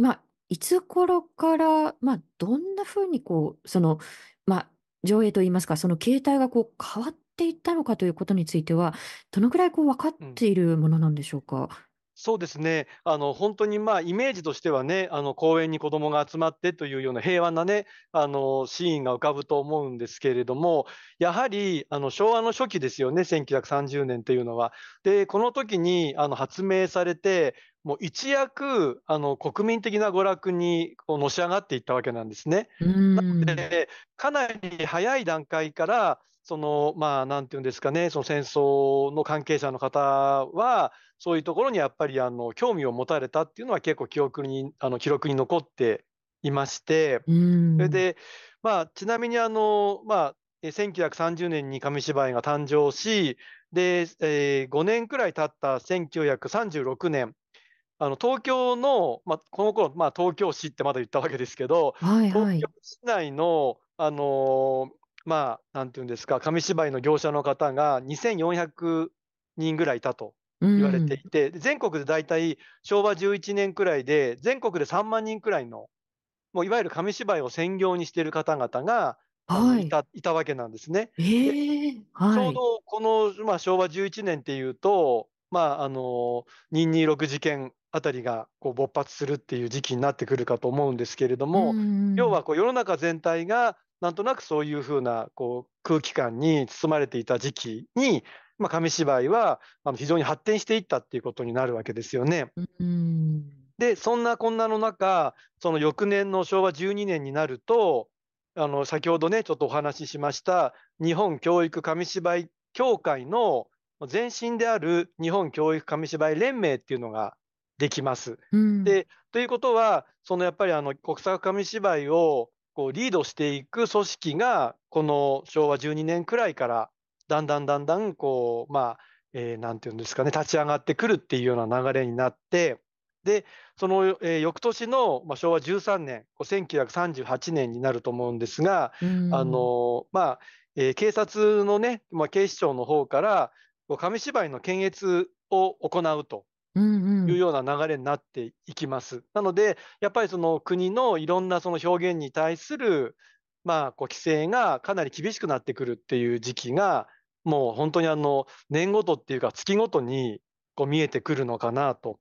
まあいつ頃から、まあ、どんな風にこう、その、まあ、上映といいますか、その形態がこう変わっていったのかということについては、どのくらいこう分かっているものなんでしょうか？そうですね。あの、本当に、まあ、イメージとしてはね、あの、公園に子供が集まってというような平和なね、あの、シーンが浮かぶと思うんですけれども、やはり、あの、昭和の初期ですよね、1930年というのは。で、この時に、あの、発明されて、もう一躍、あの、国民的な娯楽にのし上がっていったわけなんですね。うーん。で、かなり早い段階から、その、まあ、なんていうんですかね、その戦争の関係者の方は、そういうところにやっぱり、あの、興味を持たれたっていうのは結構記憶にあの、記録に残っていまして、うーん。それで、まあ、ちなみにあの、まあ、え、1930年に紙芝居が誕生し、で、え5年くらい経った1936年、あの東京の、まあ、この頃、まあ、東京市ってまだ言ったわけですけど、はいはい。東京市内の、あのーまあ、なんていうんですか、紙芝居の業者の方が2400人ぐらいいたと言われていて、で全国で大体昭和11年くらいで、全国で3万人くらいの、もういわゆる紙芝居を専業にしている方々が、はいいたいたわけなんですね。ええちはい。ょうどこの、まあ、昭和11年っていうと、まあ、あの、226事件あたりがこう勃発するっていう時期になってくるかと思うんですけれども、要はこう世の中全体がなんとなくそういうふうなこう空気感に包まれていた時期に、まあ、紙芝居はあの非常に発展していったっていうことになるわけですよね。うんうん。で、そんなこんなの中、その翌年の昭和12年になると、あの先ほどね、ちょっとお話ししました、日本教育紙芝居協会の前身である日本教育紙芝居連盟っていうのができます。うん、で、ということは、そのやっぱりあの国策紙芝居をこうリードしていく組織が、この昭和12年くらいから、だんだんだんだんこう、まあ、えーなんていうんですかね、立ち上がってくるっていうような流れになって、で、その、えー翌年の、まあ、昭和13年、こう1938年になると思うんですが、うんあのまあえー警察のね、まあ、警視庁の方から、紙芝居の検閲を行うとうんうんいうような流れになっていきます。なので、やっぱりその国のいろんなその表現に対する、まあ、こう規制がかなり厳しくなってくるっていう時期が、もう本当にあの年ごとっていうか、月ごとにこう見えてくるのかなと。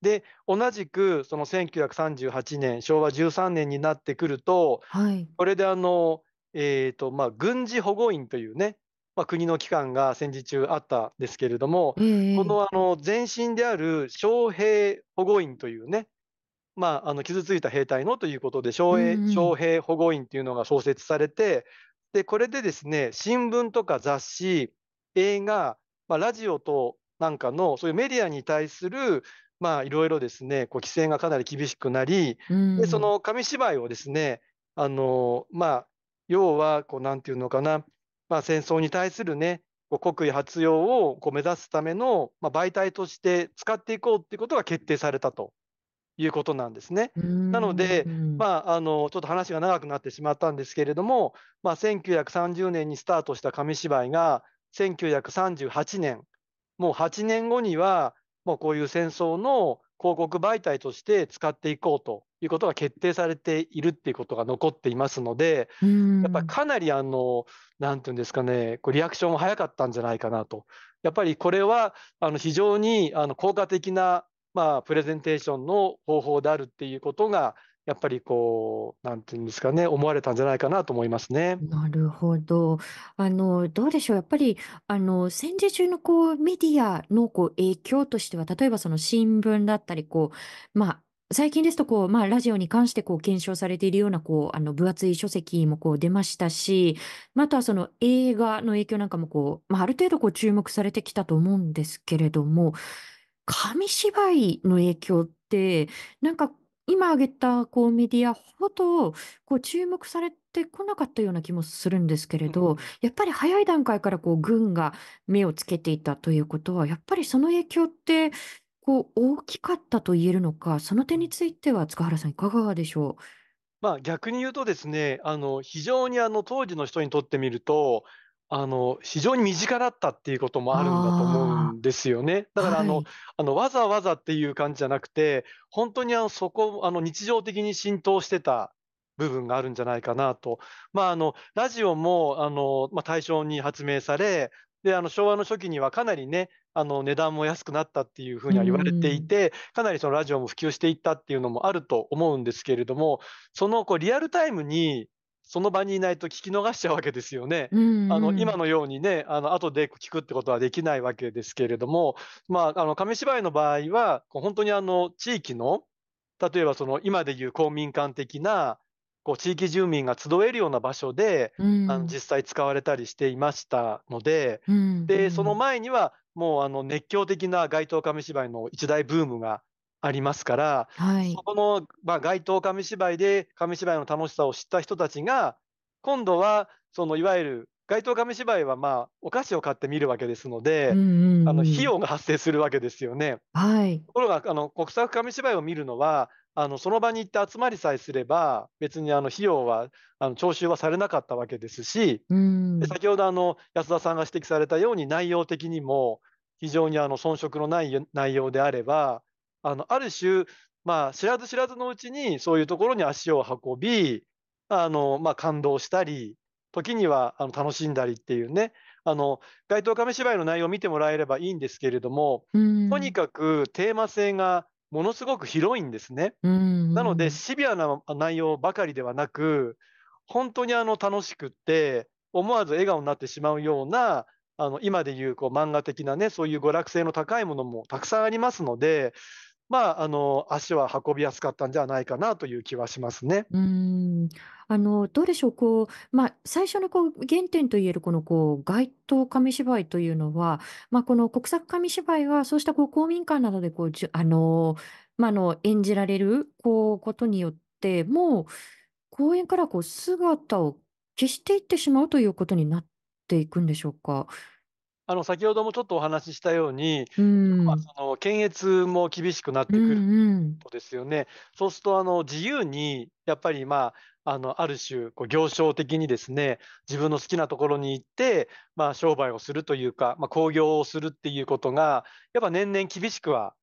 で、同じくその1938年、昭和13年になってくると、はい。これであの、えーとまあ、軍事保護院というね、まあ、国の機関が戦時中あったんですけれども、ええこのあの前身である将兵保護院というね、まあ、あの傷ついた兵隊のということで将兵、保護院というのが創設されて、でこれでですね新聞とか雑誌、映画、まあ、ラジオとなんかのそういうメディアに対するまあいろいろですねこう規制がかなり厳しくなり、うん。でその紙芝居をですね、あのまあ、要はこうなんていうのかな、まあ、戦争に対するね、こう国威発揚をこう目指すための、まあ、媒体として使っていこうっていうことが決定されたということなんですね。なのでうんまあ、あのちょっと話が長くなってしまったんですけれども、まあ、1930年にスタートした紙芝居が1938年、もう8年後には、もうこういう戦争の広告媒体として使っていこうということが決定されているっていうことが残っていますので、うんやっぱりかなりあの、なんていうんですかね、こうリアクションも早かったんじゃないかなと。やっぱりこれはあの非常にあの効果的な、まあ、プレゼンテーションの方法であるっていうことが、やっぱりこう、なんていうんですかね、思われたんじゃないかなと思いますね。なるほど。あの、どうでしょう？やっぱり、あの、戦時中のこう、メディアのこう、影響としては、例えばその新聞だったり、こう、まあ、最近ですと、こう、まあ、ラジオに関して、こう、検証されているような、こう、あの、分厚い書籍も、こう、出ましたし、まあ、あとは、その、映画の影響なんかも、こう、まあ、ある程度、こう、注目されてきたと思うんですけれども、紙芝居の影響って、なんか、今挙げた、こう、メディアほど、こう、注目されてこなかったような気もするんですけれど、やっぱり早い段階から、こう、軍が目をつけていたということは、やっぱりその影響って、こう、大きかったと言えるのか、その点については塚原さんいかがでしょまあ、逆に言うとですね、あの非常にあの当時の人にとってみると、あの非常に身近だったっていうこともあるんだと思うんですよね。だからあの、はいあのわざわざっていう感じじゃなくて、本当にあのそこあの日常的に浸透してた部分があるんじゃないかなと。まあ、あのラジオもあの、まあ、大正に発明され、であの昭和の初期にはかなりね、あの値段も安くなったっていうふうには言われていて、かなりそのラジオも普及していったっていうのもあると思うんですけれども、そのこうリアルタイムにその場にいないと聞き逃しちゃうわけですよね。う。うんうんあの今のようにね、あの後で聞くってことはできないわけですけれども、まあ、あの紙芝居の場合は、本当にあの地域の、例えばその今でいう公民館的な、こう地域住民が集えるような場所で、うんあの実際使われたりしていましたので、うんでその前にはもうあの熱狂的な街頭紙芝居の一大ブームがありますから、はいそ。この、まあ、街頭紙芝居で紙芝居の楽しさを知った人たちが、今度はそのいわゆる街頭紙芝居は、まあ、お菓子を買って見るわけですので、うんうんうんあの費用が発生するわけですよね。はい。ところがあの国策紙芝居を見るのはあのその場に行って集まりさえすれば別にあの費用はあの徴収はされなかったわけですし、うんで。先ほどあの安田さんが指摘されたように内容的にも非常にあの遜色のない内容であればあのある種、まあ、知らず知らずのうちにそういうところに足を運びあの、まあ、感動したり時にはあの楽しんだりっていうね。あの街頭紙芝居の内容を見てもらえればいいんですけれどもうん。とにかくテーマ性がものすごく広いんですね。うん。なのでシビアな内容ばかりではなく本当にあの楽しくって思わず笑顔になってしまうようなあの今でいうこう漫画的なねそういう娯楽性の高いものもたくさんありますのでまああの足は運びやすかったんじゃないかなという気はしますね。うん。あの、どうでしょう、こう、まあ、最初のこう原点といえるこのこう街頭紙芝居というのは、まあ、この国策紙芝居はそうしたこう公民館などでこうじあの、まあ、あの演じられるこうことによってもう公演からこう姿を消していってしまうということになっていくんでしょうか？あの先ほどもちょっとお話ししたように、うーん。まあ、その検閲も厳しくなってうんくるうん。とですよね。そうするとあの自由にやっぱりまああのある種こう行商的にですね自分の好きなところに行ってまあ商売をするというか、まあ、興行をするっていうことがやっぱ年々厳しくは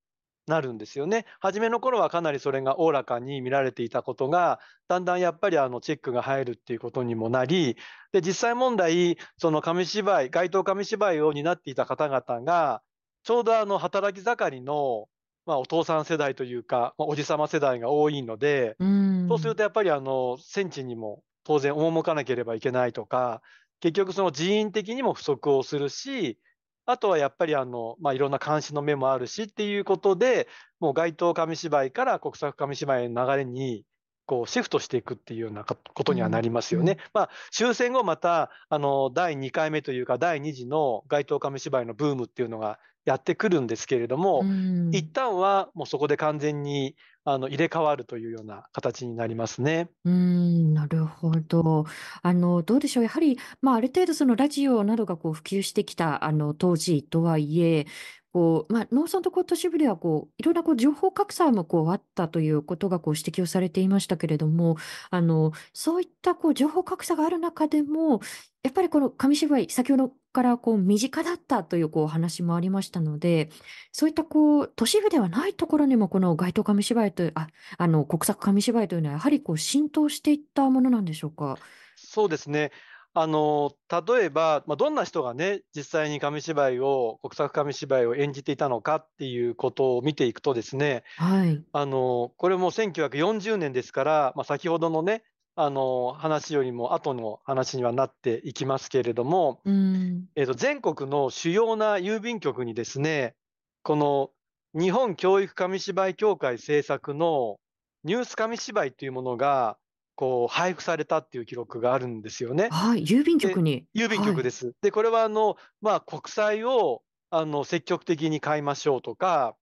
なるんですよね。初めの頃はかなりそれがおおらかに見られていたことがだんだんやっぱりあのチェックが入るっていうことにもなりで実際問題その紙芝居街頭紙芝居を担っていた方々がちょうどあの働き盛りのまあ、お父さん世代というか、まあ、おじさま世代が多いので、うん。そうするとやっぱりあの戦地にも当然赴かなければいけないとか、結局その人員的にも不足をするし、あとはやっぱりあの、まあ、いろんな監視の目もあるしっていうことで、もう街頭紙芝居から国策紙芝居の流れにこうシフトしていくっていうようなことにはなりますよね。うんまあ、終戦後またあの第2回目というか第2次の街頭紙芝居のブームっていうのがやってくるんですけれども、うん一旦はもうそこで完全にあの入れ替わるというような形になりますね。うーん、なるほど。あの、どうでしょう。やはり、まあ、ある程度そのラジオなどがこう普及してきた、あの、当時とはいえ、こう、まあ、農村とこう都市部ではこう、いろんなこう情報格差もこうあったということがこう指摘をされていましたけれども、あの、そういったこう情報格差がある中でも、やっぱりこの紙芝居、先ほどからこう身近だったというこう話もありましたので、そういったこう都市部ではないところにもこの街頭紙芝居という、あ、あの国策紙芝居というのはやはりこう浸透していったものなんでしょうか？そうですね。あの例えば、まあ、どんな人がね実際に紙芝居を国策紙芝居を演じていたのかっていうことを見ていくとですねはい。あのこれも1940年ですから、まあ、先ほどのねあの話よりも後の話にはなっていきますけれども、うん。えーと全国の主要な郵便局にですねこの日本教育紙芝居協会制作のニュース紙芝居というものがこう配布されたっていう記録があるんですよね。はい。郵便局に。郵便局です。でこれはあの、まあ、国債をあの積極的に買いましょうとか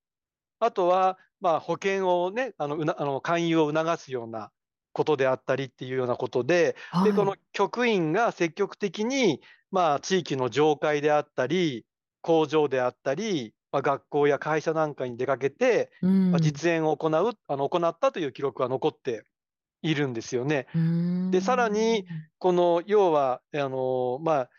あとは、まあ、保険をねあのうなあの勧誘を促すようなことであったりっていうようなことではい。でこの局員が積極的に、まあ、地域の上会であったり工場であったり、まあ、学校や会社なんかに出かけて、うん。まあ、実演を行うあの行ったという記録が残っているんですよね。うんでさらに、この要はあの、まあ、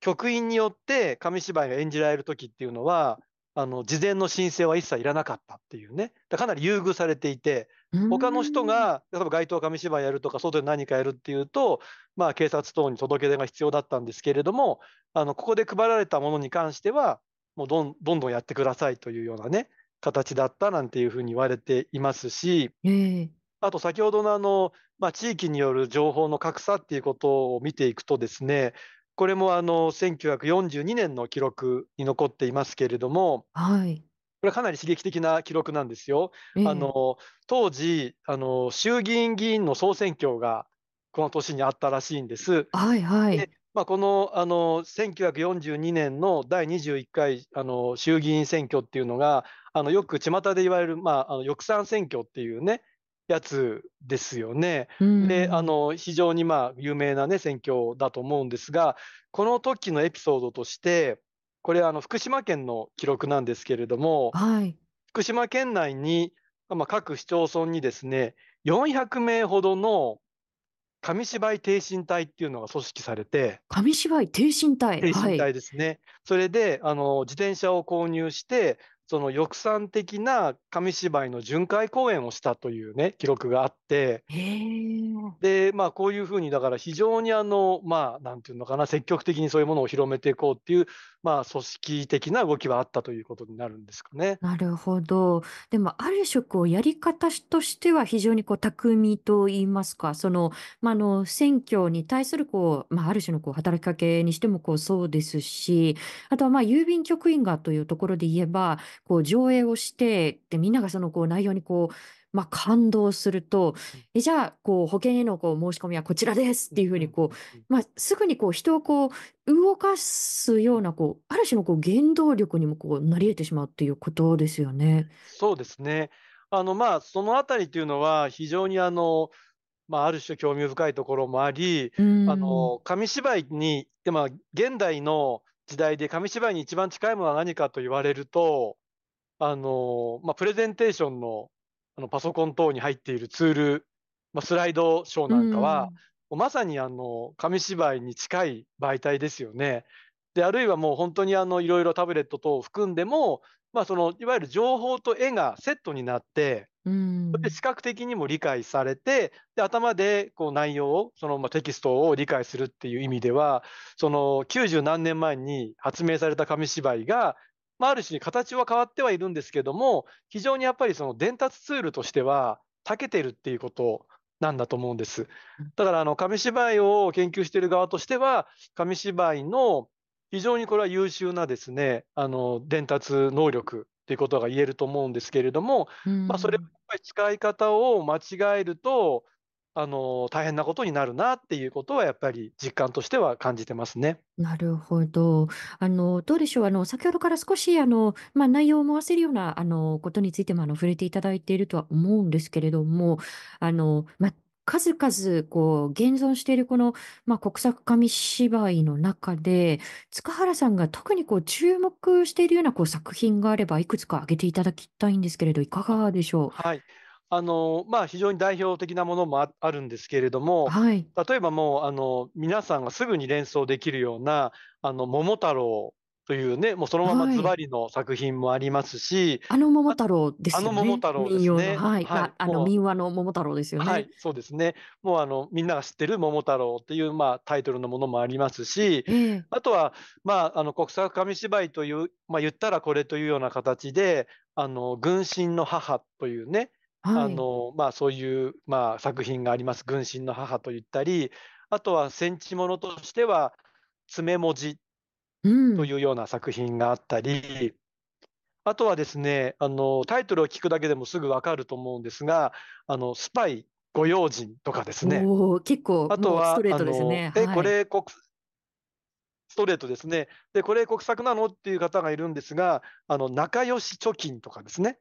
局員によって紙芝居が演じられる時っていうのはあの事前の申請は一切いらなかったっていうねだかなり優遇されていて他の人が例えば街頭紙芝居やるとか外で何かやるっていうと、まあ、警察等に届け出が必要だったんですけれどもあのここで配られたものに関してはもうどんどんどんやってくださいというようなね形だったなんていうふうに言われていますしうん。ええ。あと先ほどのあの、まあ、地域による情報の格差っていうことを見ていくとですねこれもあの1942年の記録に残っていますけれどもはい。これはかなり刺激的な記録なんですよ。ええあの当時あの衆議院議員の総選挙がこの年にあったらしいんです。はいはいで。まあ、このあの1942年の第21回あの衆議院選挙っていうのがあのよく巷で言われる、まあ、あの翼賛選挙っていうねやつですよね。うで、あん。の、非常にまあ、有名なね、選挙だと思うんですが、この時のエピソードとして、これあの、福島県の記録なんですけれども、はい。福島県内に、まあ、各市町村にですね、400名ほどの紙芝居挺身隊っていうのが組織されて紙芝居挺身隊？挺身はい。隊ですね。それで、あの、自転車を購入して、その抑散的な紙芝居の巡回公演をしたというね、記録があって。で、まあ、こういうふうに、だから非常にあの、まあ、なんていうのかな、積極的にそういうものを広めていこうっていう、まあ、組織的な動きはあったということになるんですかね。なるほど。でも、ある種、こう、やり方としては非常にこう、巧みと言いますか、その、まあ、あの、選挙に対するこう、まあ、ある種のこう、働きかけにしてもこう、そうですし、あとはまあ、郵便局員がというところで言えば、こう、上映をして、で、みんながそのこう、内容にこう、まあ、感動すると、うんえ、じゃあ、こう、保険へのこう、申し込みはこちらですっていうふうにこう、うんまあ、すぐにこう、人をこう、動かすような、こう、ある種のこう、原動力にもこう、なり得てしまうっていうことですよね。そうですね。あの、まあ、そのあたりというのは、非常にあの、まあ、ある種興味深いところもあり、うあ。の、紙芝居に、で、まあ、現代の時代で紙芝居に一番近いものは何かと言われると、あの、まあ、プレゼンテーションの、あの、パソコン等に入っているツール、まあ、スライドショーうなんかは、うまさにあの、紙芝居に近い媒体ですよね。で、あるいはもう本当にあの、いろいろタブレット等を含んでも、まあ、その、いわゆる情報と絵がセットになって、うそれでん。視覚的にも理解されて、で、頭でこう内容を、その、まあ、テキストを理解するっていう意味では、その、90何年前に発明された紙芝居が、まあ、ある種形は変わってはいるんですけども、非常にやっぱりその伝達ツールとしては長けてるっていうことなんだと思うんです。うん。だからあの、紙芝居を研究している側としては、紙芝居の非常にこれは優秀なですね、あの、伝達能力っていうことが言えると思うんですけれども、うまあ、それをやっん。ぱり使い方を間違えると、あの、大変なことになるなっていうことはやっぱり実感としては感じてますね。なるほど。あの、どうでしょう。あの、先ほどから少し、あの、まあ、内容を思わせるような、あの、ことについても、あの、触れていただいているとは思うんですけれども、あの、まあ、数々、こう、現存しているこの、まあ、国策紙芝居の中で、塚原さんが特にこう、注目しているようなこう、作品があれば、いくつか挙げていただきたいんですけれど、いかあ、がでしょう？はい。あの、まあ、非常に代表的なものもああるんですけれども、はい。例えばもう、あの、皆さんがすぐに連想できるような、あの、桃太郎というね、もうそのままはい。ズバリの作品もありますし、あの桃あ太郎であの桃すよね。太郎で民謡の。すね。はい。まあ、はい。あの、も民話の桃太郎ですう、よね。はい、そうですね。もうあの、みんなが知ってる桃太郎っていう、まあ、タイトルのものもありますし、ええ。あとは、まあ、あの、国策紙芝居という、まあ、言ったらこれというような形で、あの、軍神の母というね、あはい。の、まあ、そういう、まあ、作品があります。軍神の母と言ったり、あとは戦地ものとしては、爪文字うん。というような作品があったり、あとはですね、あの、タイトルを聞くだけでもすぐわかると思うんですが、あの、スパイ御用心とかですね。おお、結構あとは、もうストレーあの、トですね。え、はい。これ国ストレートですね。で、これ国策なの？っていう方がいるんですが、あの、仲良し貯金とかですね。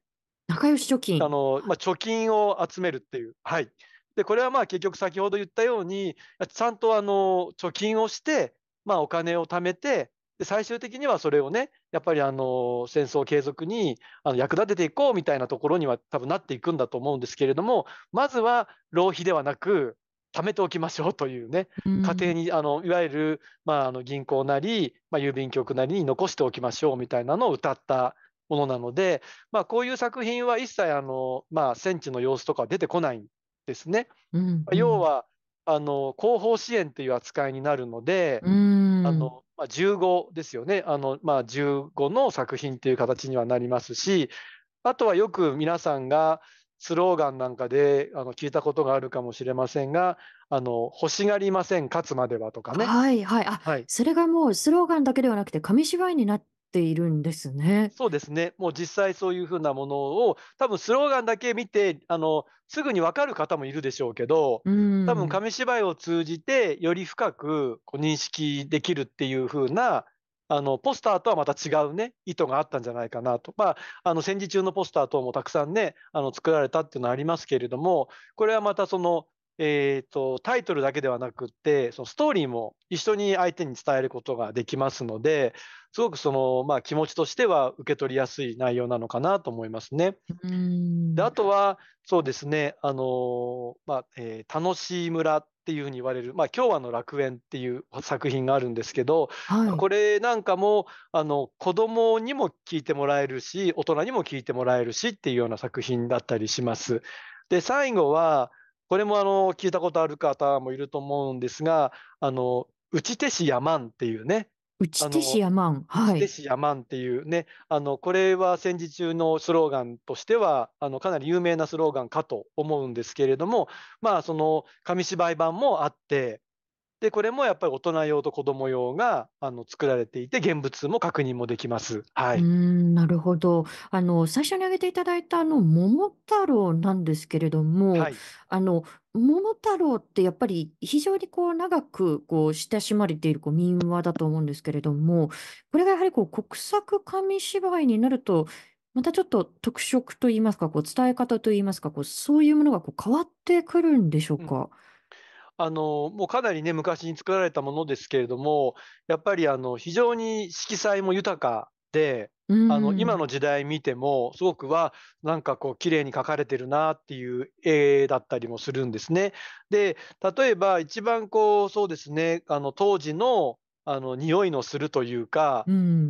仲良し貯あ金。の、まあ、貯金を集めるっていう。はい。で、これはまあ結局先ほど言ったように、ちゃんとあの、貯金をして、まあお金を貯めて、で、最終的にはそれをね、やっぱりあの、戦争継続にあの役立てていこうみたいなところには多分なっていくんだと思うんですけれども、まずは浪費ではなく、貯めておきましょうというね、う家庭ん。に、あの、いわゆる、まあ、あの、銀行なり、まあ、郵便局なりに残しておきましょうみたいなのを歌ったものなので、まあ、こういう作品は一切、あの、まあ、戦地の様子とかは出てこないんですね。うん。要は、あの、後方支援という扱いになるので、うーん。あの、まあ、15ですよね。あの、まあ、15の作品という形にはなりますし、あとはよく皆さんがスローガンなんかであの聞いたことがあるかもしれませんが、あの、欲しがりません、勝つまではとかね。はいはい。あ、はい。それがもうスローガンだけではなくて、紙芝居になっているんですね。そうですね。もう実際そういうふうなものを、多分スローガンだけ見て、あの、すぐにわかる方もいるでしょうけど、う多分ん。紙芝居を通じてより深くこう認識できるっていう風なあの、ポスターとはまた違うね、意図があったんじゃないかなと。まあ、あの、戦時中のポスター等もたくさんね、あの、作られたっていうのはありますけれども、これはまたその、えーと、タイトルだけではなくってそのストーリーも一緒に相手に伝えることができますのですごくその、まあ、気持ちとしては受け取りやすい内容なのかなと思いますね。であとはそうですね「あのまあえー、楽しい村」っていうふうに言われる「まあ、今日はの楽園」っていう作品があるんですけど、はい、これなんかもあの子供にも聞いてもらえるし大人にも聞いてもらえるしっていうような作品だったりします。で最後はこれもあの聞いたことある方もいると思うんですが、あの打ち手師やまんっていうね、打ち手師やまん。はい。打ち手師やまんっていうね、あのこれは戦時中のスローガンとしてはあのかなり有名なスローガンかと思うんですけれども、まあその紙芝居版もあって、で、これもやっぱり大人用と子供用があの作られていて、現物も確認もできます。はい。ん、なるほど。あの、最初に挙げていただいたあの、桃太郎なんですけれども、はい。あの、桃太郎ってやっぱり非常にこう長くこう親しまれているこう民話だと思うんですけれども、これがやはりこう国策紙芝居になると、またちょっと特色といいますか、こう伝え方といいますか、こうそういうものがこう変わってくるんでしょううん。か？あの、もうかなりね、昔に作られたものですけれども、やっぱりあの、非常に色彩も豊かで、あの、今の時代見ても、すごくは、なんかこう綺麗に描かれてるなっていう絵だったりもするんですね。で、例えば一番こう、そうですね、あの、当時の、あの、匂いのするというか、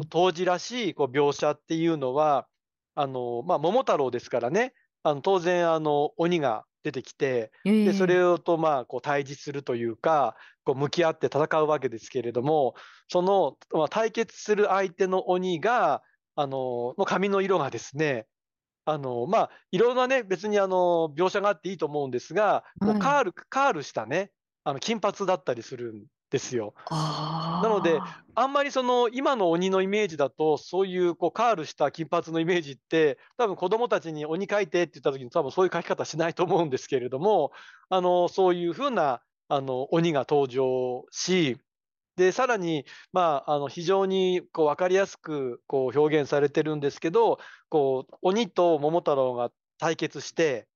当時らしいこう描写っていうのは、あの、まあ、桃太郎ですからね、あの、当然あの、鬼が出てきて、でそれをとまあこう対峙するというかこう向き合って戦うわけですけれどもその、まあ、対決する相手の鬼があのの髪の色がですねあのまあいろんなね別にあの描写があっていいと思うんですが、こうカールカールしたねあの金髪だったりするんですよ。なのであんまりその今の鬼のイメージだとそういうこうカールした金髪のイメージって多分子供たちに鬼描いてって言った時に多分そういう描き方しないと思うんですけれどもあのそういうふうなあの鬼が登場しでさらに、まあ、あの非常にこう分かりやすくこう表現されてるんですけどこう鬼と桃太郎が対決して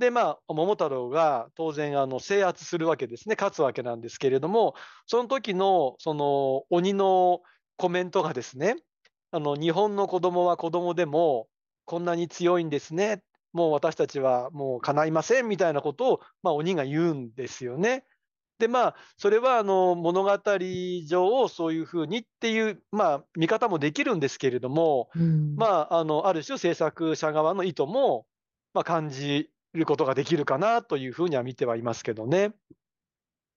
で、まあ、桃太郎が当然あの制圧するわけですね、勝つわけなんですけれども、その時のその鬼のコメントがですね、あの日本の子供は子供でもこんなに強いんですね、もう私たちはもう叶いませんみたいなことを、まあ、鬼が言うんですよね。でまあそれはあの物語上そういうふうにっていう、まあ、見方もできるんですけれども、うん、まあ、あのある種制作者側の意図も、まあ、感じることができるかなというふうには見てはいますけどね。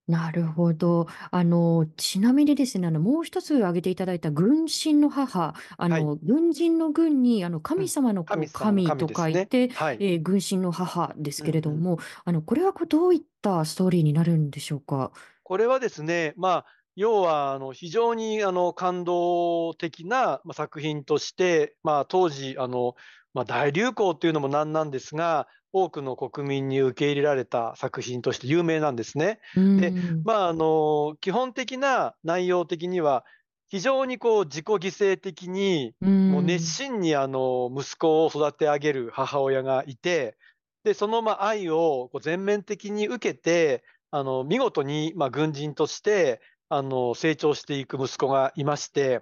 なるほど。あの、ちなみにですね、あの、もう一つ挙げていただいた軍神の母、あはい。の、軍人の軍に、あの、神様のこう、神と書いて、はい。えー軍神の母ですけれども、あの、これはこうどういったストーリーになるんでしょうか？これはですね、まあ、要はあの非常にあの感動的なまあ作品として、まあ、当時あの、まあ、大流行っていうのもなんなんですが、多くの国民に受け入れられた作品として有名なんですね。で、まあ、あの基本的な内容的には非常にこう自己犠牲的にもう熱心にあの息子を育て上げる母親がいてでそのまあ愛をこう全面的に受けてあの見事にまあ軍人としてあの成長していく息子がいまして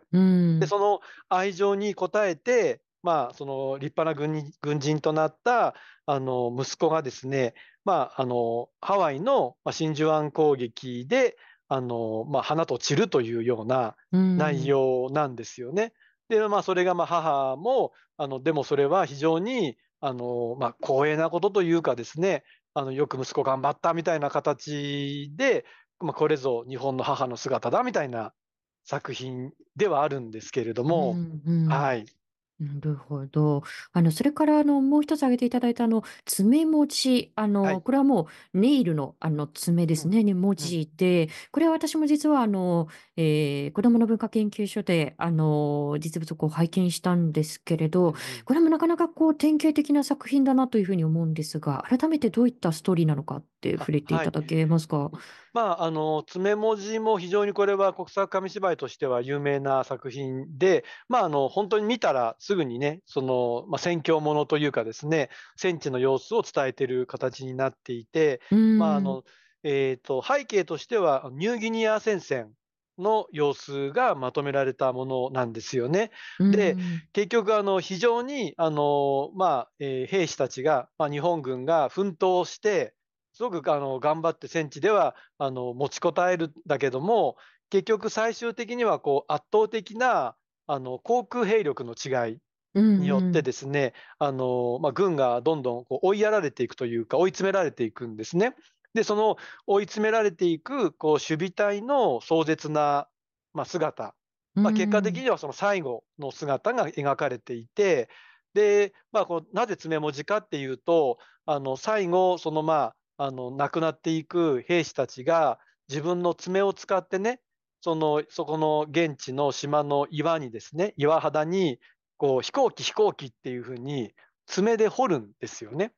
でその愛情に応えてまあ、その立派な軍軍人となったあの息子がですね、まあ、あのハワイの真珠湾攻撃であの、まあ、花と散るというような内容なんですよね。で、まあ、それがまあ母もあのでもそれは非常にあの、まあ、光栄なことというかですねあのよく息子頑張ったみたいな形で、まあ、これぞ日本の母の姿だみたいな作品ではあるんですけれども、うんうん、はい。なるほど。あの、それから、あの、もう一つ挙げていただいた、あの、爪文字。あの、これはもうネイルの、あの、爪ですね、に文字で、これは私も実は、あの、えー子どもの文化研究所で、あの、実物をこう拝見したんですけれど、これもなかなかこう典型的な作品だなというふうに思うんですが、改めてどういったストーリーなのかって触れていただけますか？まあ、あの、爪文字も非常にこれは国策紙芝居としては有名な作品で、まあ、あの、本当に見たらすぐにね、その、まあ、戦況ものというかですね、戦地の様子を伝えている形になっていて、まあ、あの、えっ、ー、と、背景としてはニューギニア戦線の様子がまとめられたものなんですよね。で、結局あの非常にあの、まあえー、兵士たちが、まあ、日本軍が奮闘してすごくあの頑張って戦地ではあの持ちこたえるんだけども結局最終的にはこう圧倒的なあの航空兵力の違いによってですね、うんうん、あのまあ、軍がどんどんこう追いやられていくというか追い詰められていくんですね。で、その追い詰められていくこう守備隊の壮絶な、まあ、姿、まあ、結果的にはその最後の姿が描かれていて、で、まあ、こうなぜ爪文字かっていうと、あの最後、そのまあ、あの亡くなっていく兵士たちが自分の爪を使ってね、そのそこの現地の島の岩にですね、岩肌にこう飛行機飛行機っていうふうに爪で掘るんですよね。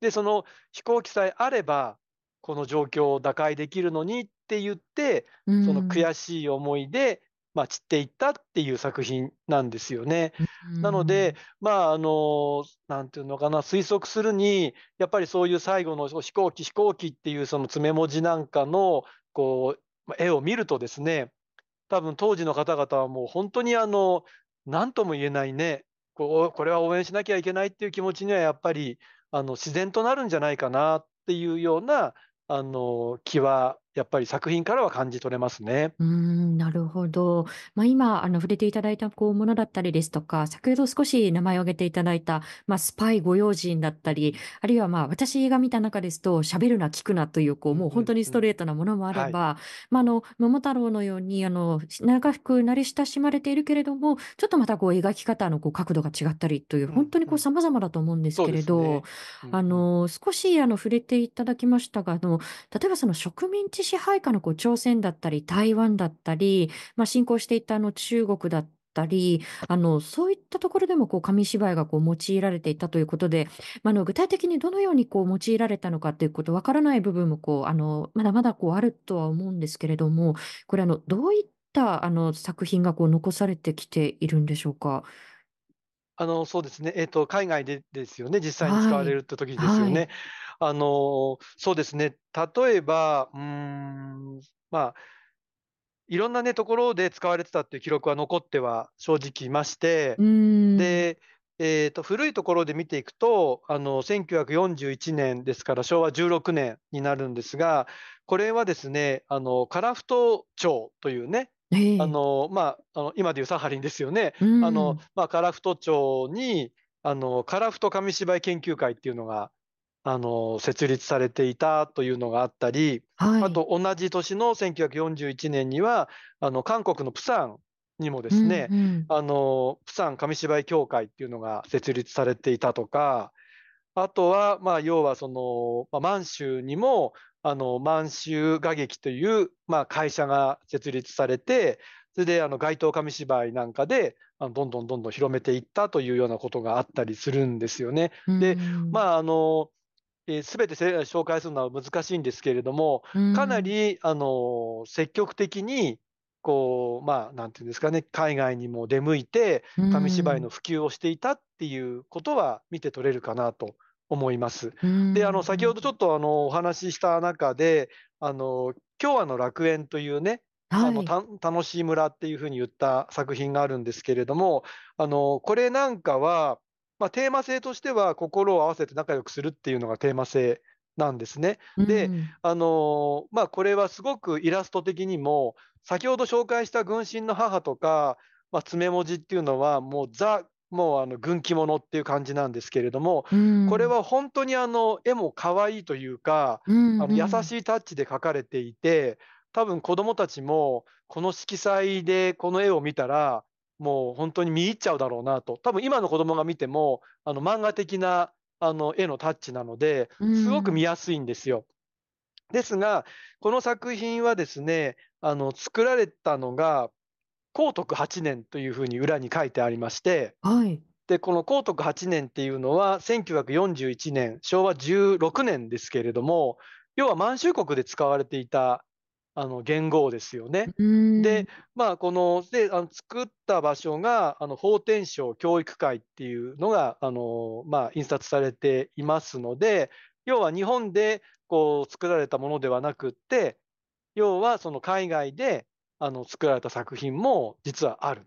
で、その飛行機さえあれば、この状況を打開できるのにって言って、その悔しい思いで、まあ、散っていったっていう作品なんですよね。なので、まあ、あの、なんていうのかな、推測するに、やっぱりそういう最後の飛行機、飛行機っていうその詰め文字なんかの、こう、絵を見るとですね、多分当時の方々はもう本当にあの、何とも言えないね、こうこれは応援しなきゃいけないっていう気持ちにはやっぱりあの自然となるんじゃないかなっていうようなあの気はやっぱり作品からは感じ取れますね。うーん、なるほど。まあ、今、あの、触れていただいた、こう、ものだったりですとか、先ほど少し名前を挙げていただいた、まあ、スパイご用心だったり、あるいは、まあ、私が見た中ですと、喋るな、聞くなという、こう、もう本当にストレートなものもあれば、まあ、あの、桃太郎のように、あの、長く慣れ親しまれているけれども、ちょっとまた、こう、描き方の、こう、角度が違ったりという、本当に、こう、様々だと思うんですけれど、あの、少し、あの、触れていただきましたが、あの、例えばその植民地支配下の、こう、朝鮮だったり、台湾だったり、まあ、進行していたあの中国だったり、あの、そういったところでもこう紙芝居がこう用いられていたということで、まあ、の具体的にどのようにこう用いられたのかということ、わからない部分もこう、あの、まだまだこうあるとは思うんですけれども、これあの、どういったあの作品がこう残されてきているんでしょうか？あの、そうですね。えっと、海外でですよね、実際に使われるって時ですよね。あの、そうですね。例えば、うーん、まあ、いろんなね、ところで使われてたっていう記録は残っては正直いまして、で、えーと、古いところで見ていくと、あの1941年ですから昭和16年になるんですが、これはですね、あの樺太町というね、えあのまあ、あの今でいうサハリンですよね、あのまあ、樺太町にあの樺太紙芝居研究会っていうのがあの設立されていたというのがあったり、はい、あと同じ年の1941年にはあの韓国のプサンにもですね、うんうん、あのプサン紙芝居協会っていうのが設立されていたとかあとは、まあ、要はその、まあ、満州にもあの満州画劇という、まあ、会社が設立されてそれであの街頭紙芝居なんかであのどんどんどんどん広めていったというようなことがあったりするんですよね。でまああのすべて紹介するのは難しいんですけれども、かなりあの積極的にこう、まあ、なんていうんですかね、海外にも出向いて、紙芝居の普及をしていたっていうことは見て取れるかなと思います。で、あの、先ほどちょっとあの、お話しした中で、あの、今日はの楽園というね、はい、あの楽しい村っていうふうに言った作品があるんですけれども、あの、これなんかは、まあ、テーマ性としては心を合わせて仲良くするっていうのがテーマ性なんですね。で、うん、あのまあ、これはすごくイラスト的にも先ほど紹介した軍神の母とか、まあ、爪文字っていうのはもうザもうあの軍記物っていう感じなんですけれども、うん、これは本当にあの絵も可愛いというか、うんうん、あの優しいタッチで描かれていて多分子どもたちもこの色彩でこの絵を見たらもう本当に見入っちゃうだろうなと。多分今の子供が見ても、あの漫画的なあの絵のタッチなので、すごく見やすいんですよ。うん、ですが、この作品はですね、あの作られたのが、光徳8年というふうに裏に書いてありまして、はい、でこの光徳8年っていうのは、1941年、昭和16年ですけれども、要は満州国で使われていたあの元号ですよね。で、まあ、この、で、あの作った場所が、あの法天省教育会っていうのが、あのまあ、印刷されていますので、要は日本でこう作られたものではなくって、要はその海外であの作られた作品も実はある。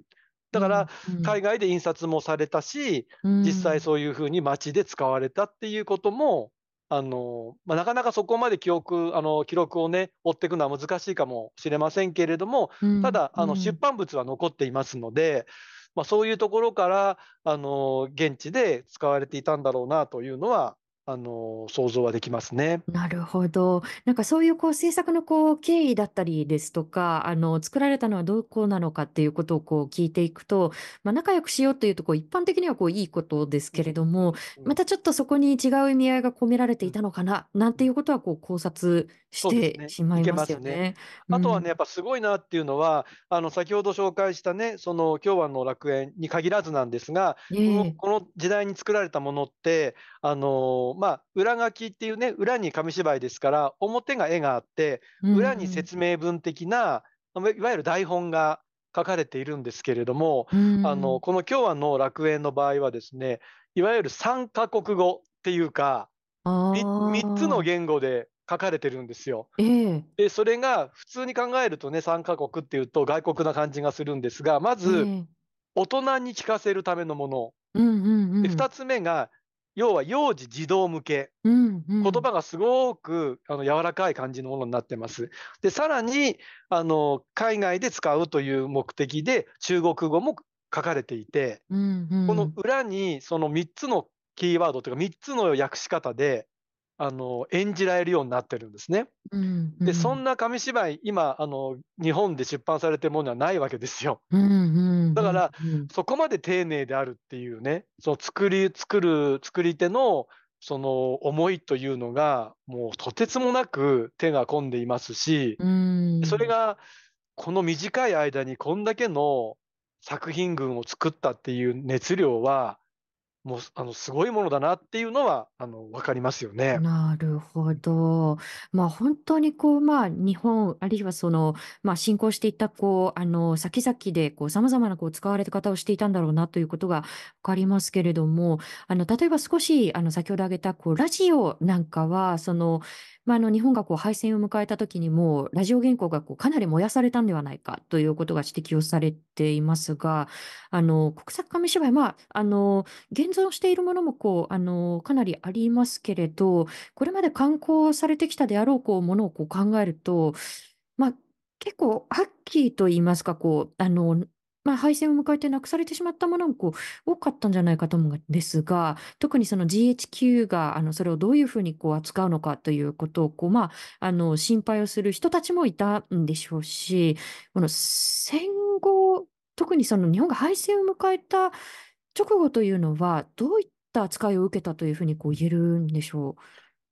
だから、うん、海外で印刷もされたし、うん実際そういうふうに街で使われたっていうことも、あのまあ、なかなかそこまで記憶あの記録をね追っていくのは難しいかもしれませんけれども、うんただあのうん。出版物は残っていますので、まあ、そういうところからあの現地で使われていたんだろうなというのはあの想像はできますね。なるほど。なんかそういうこう制作のこう経緯だったりですとか、あの作られたのはどこなのかっていうことをこう聞いていくと、まあ、仲良くしようというとこう一般的にはこういいことですけれども、うんまたちょっとそこに違う意味合いが込められていたのかな、なんていうことはこう考察しそうですねてしまいますよいけますね。あとはね、うんやっぱすごいなっていうのは、あの先ほど紹介したね、その京湾の楽園に限らずなんですが、えこのえこの時代に作られたものって、あのまあ、裏書きっていうね、裏に紙芝居ですから、表が絵があって、裏に説明文的な、いわゆる台本が書かれているんですけれども、うんあのこの京湾の楽園の場合はですね、いわゆる3カ国語っていうか、あみ3つのー言語で書かれてるんですよ。ええ。で、それが普通に考えるとね、3カ国っていうと外国な感じがするんですが、まず、ええ。大人に聞かせるためのもの。うんうんうん。で、2つ目が、要は幼児児童向け。うんうん言葉がすごくあの柔らかい感じのものになってます。で、さらに、あの、海外で使うという目的で中国語も書かれていて、うんうんこの裏にその3つのキーワードというか3つの訳し方で、あの、演じられるようになってるんですね。うんで、そなんな紙芝居、今、あの、日本で出版されてるものはないわけですよ。うんうんだからうんうんそこまで丁寧であるっていうね、その作り、作る、作り手のその思いというのが、もうとてつもなく手が込んでいますし、うんそれがこの短い間にこんだけの作品群を作ったっていう熱量は、もうあのすごいものだなっていうのはあの分かりますよね。なるほど。まあ本当にこう、まあ日本、あるいはその、まあ進行していったこう、あの、先々でこう様々なこう使われ方をしていたんだろうなということがわかりますけれども、あの、例えば少し、あの、先ほど挙げたこう、ラジオなんかは、その、まあ、あの、日本がこう敗戦を迎えた時にも、ラジオ原稿がこうかなり燃やされたんではないかということが指摘をされていますが、あの、国策紙芝居、まあ、あの、現存しているものもこう、あの、かなりありますけれど、これまで刊行されてきたであろうこうものをこう考えると、まあ、結構、ハッキーと言いますか、こう、あの、まあ、敗戦を迎えてなくされてしまったものもこう多かったんじゃないかと思うんですが、特にその GHQ があのそれをどういうふうにこう扱うのかということをこう、まあ、あの心配をする人たちもいたんでしょうし、この戦後、特にその日本が敗戦を迎えた直後というのは、どういった扱いを受けたというふうにこう言えるんでしょ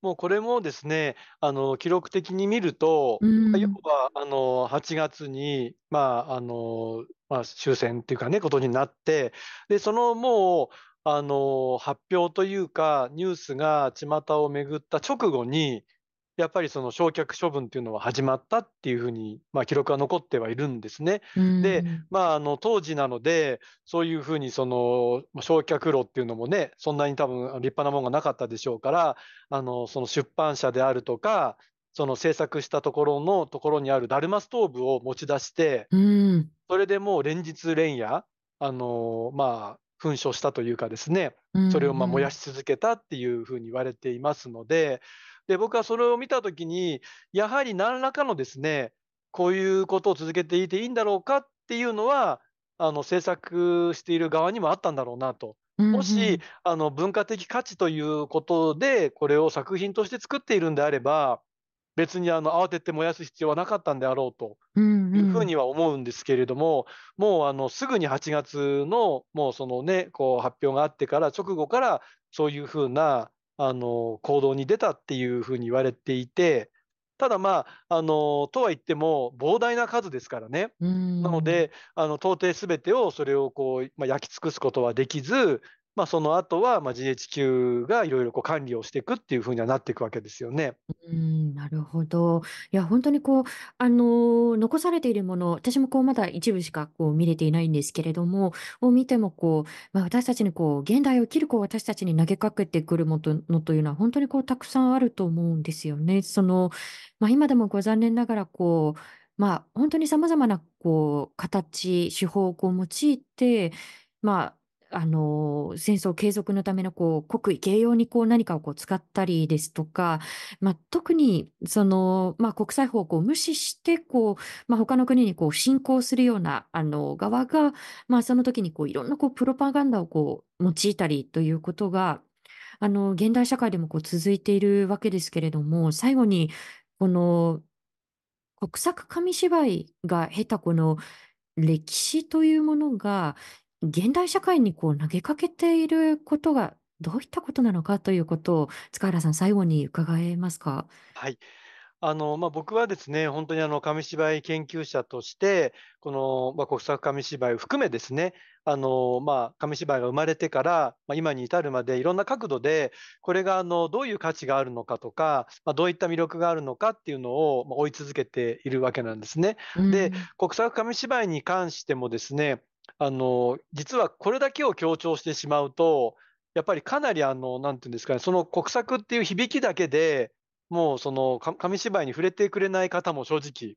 もうこれもですね、あの記録的に見ると、う。うん要はあの8月に、まああのまあ、終戦っていうかね、ことになって、でそのもうあの発表というか、ニュースが巷を巡った直後に、やっぱりその焼却処分っていうのは始まったっていうふうに、まあ、記録が残ってはいるんですね。でうん。まあ、あの当時なので、そういうふうにそのまあ焼却炉っていうのもね、そんなに多分立派なものがなかったでしょうから、あのその出版社であるとか、その制作したところのところにあるダルマストーブを持ち出して、うん。それでもう連日連夜、あのまあ、噴射したというかですね、うん。それをまあ燃やし続けたっていうふうに言われていますので、で僕はそれを見たときに、やはり何らかのですね、こういうことを続けていていいんだろうかっていうのは、あの制作している側にもあったんだろうなと。うんもし、あの文化的価値ということで、これを作品として作っているんであれば、別にあの慌てて燃やす必要はなかったんであろうとうんいうふうには思うんですけれども、もうあのすぐに8月のもうそのね、こう発表があってから、直後からそういうふうなあの行動に出たっていうふうに言われていて、ただまあ、あのとは言っても膨大な数ですからね。うんなので、あの到底すべてをそれをこう、まあ、焼き尽くすことはできず、まあ、その後は、まあ、GHQ がいろいろ管理をしていくっていう風にはなっていくわけですよね。うん、なるほど。いや、本当にこう、あの、残されているもの、私もこうまだ一部しかこう見れていないんですけれども、を見てもこう、まあ、私たちにこう、現代を生きるこう私たちに投げかけてくるものというのは、本当にこうたくさんあると思うんですよね。その、まあ、今でもこう残念ながらこう、まあ、本当に様々なこう形、手法をこう用いて、まあ、あの、戦争継続のためのこう国威形容にこう何かをこう使ったりですとか、まあ、特にその、まあ、国際法をこう無視して、こう、まあ、他の国にこう侵攻するようなあの側が、まあ、その時にこういろんなこうプロパガンダをこう用いたりということが、あの現代社会でもこう続いているわけですけれども、最後にこの国策紙芝居が経たこの歴史というものが、現代社会にこう投げかけていることがどういったことなのかということを、塚原さん、最後に伺えますか？はい。あの、まあ、僕はですね、本当にあの、紙芝居研究者として、この、まあ、国策紙芝居を含めですね、あの、まあ、紙芝居が生まれてから、まあ、今に至るまでいろんな角度で、これがあの、どういう価値があるのかとか、まあ、どういった魅力があるのかっていうのを、ま、追い続けているわけなんですね。で、うん。国策紙芝居に関してもですね、あの、実はこれだけを強調してしまうと、やっぱりかなりあの、なんていうんですかね、その国策っていう響きだけでもうその、か紙芝居に触れてくれない方も正直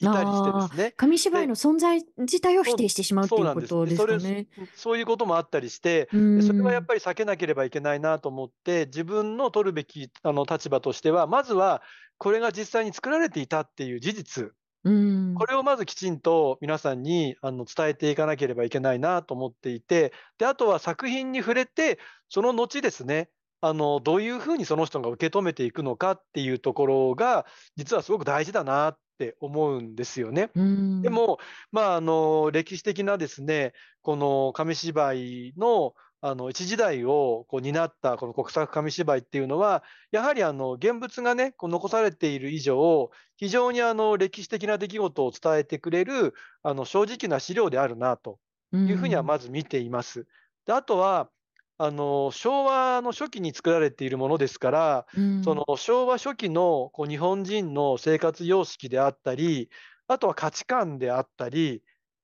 いたりしてですね。紙芝居での存在自体を否定してしまうっていうことですそれすかね。ん、そういうこともあったりして、それはやっん。ぱり避けなければいけないなと思って、自分の取るべきあの立場としては、まずはこれが実際に作られていたっていう事実、うーん。これをまずきちんと皆さんにあの伝えていかなければいけないなと思っていて、で、あとは作品に触れて、その後ですね、あの、どういうふうにその人が受け止めていくのかっていうところが、実はすごく大事だなって思うんですよね。うーん。でも、まあ、あの、歴史的なですね、この紙芝居の、あの、一時代をこう担ったこの国策紙芝居っていうのは、やはりあの、現物がね、こう残されている以上、非常にあの、歴史的な出来事を伝えてくれる、あの、正直な資料であるなというふうにはん。まず見ています。で、あとは、あの、昭和の初期に作られているものですから、うーん。その昭和初期のこう日本人の生活様式であったり、あとは価値観であったり、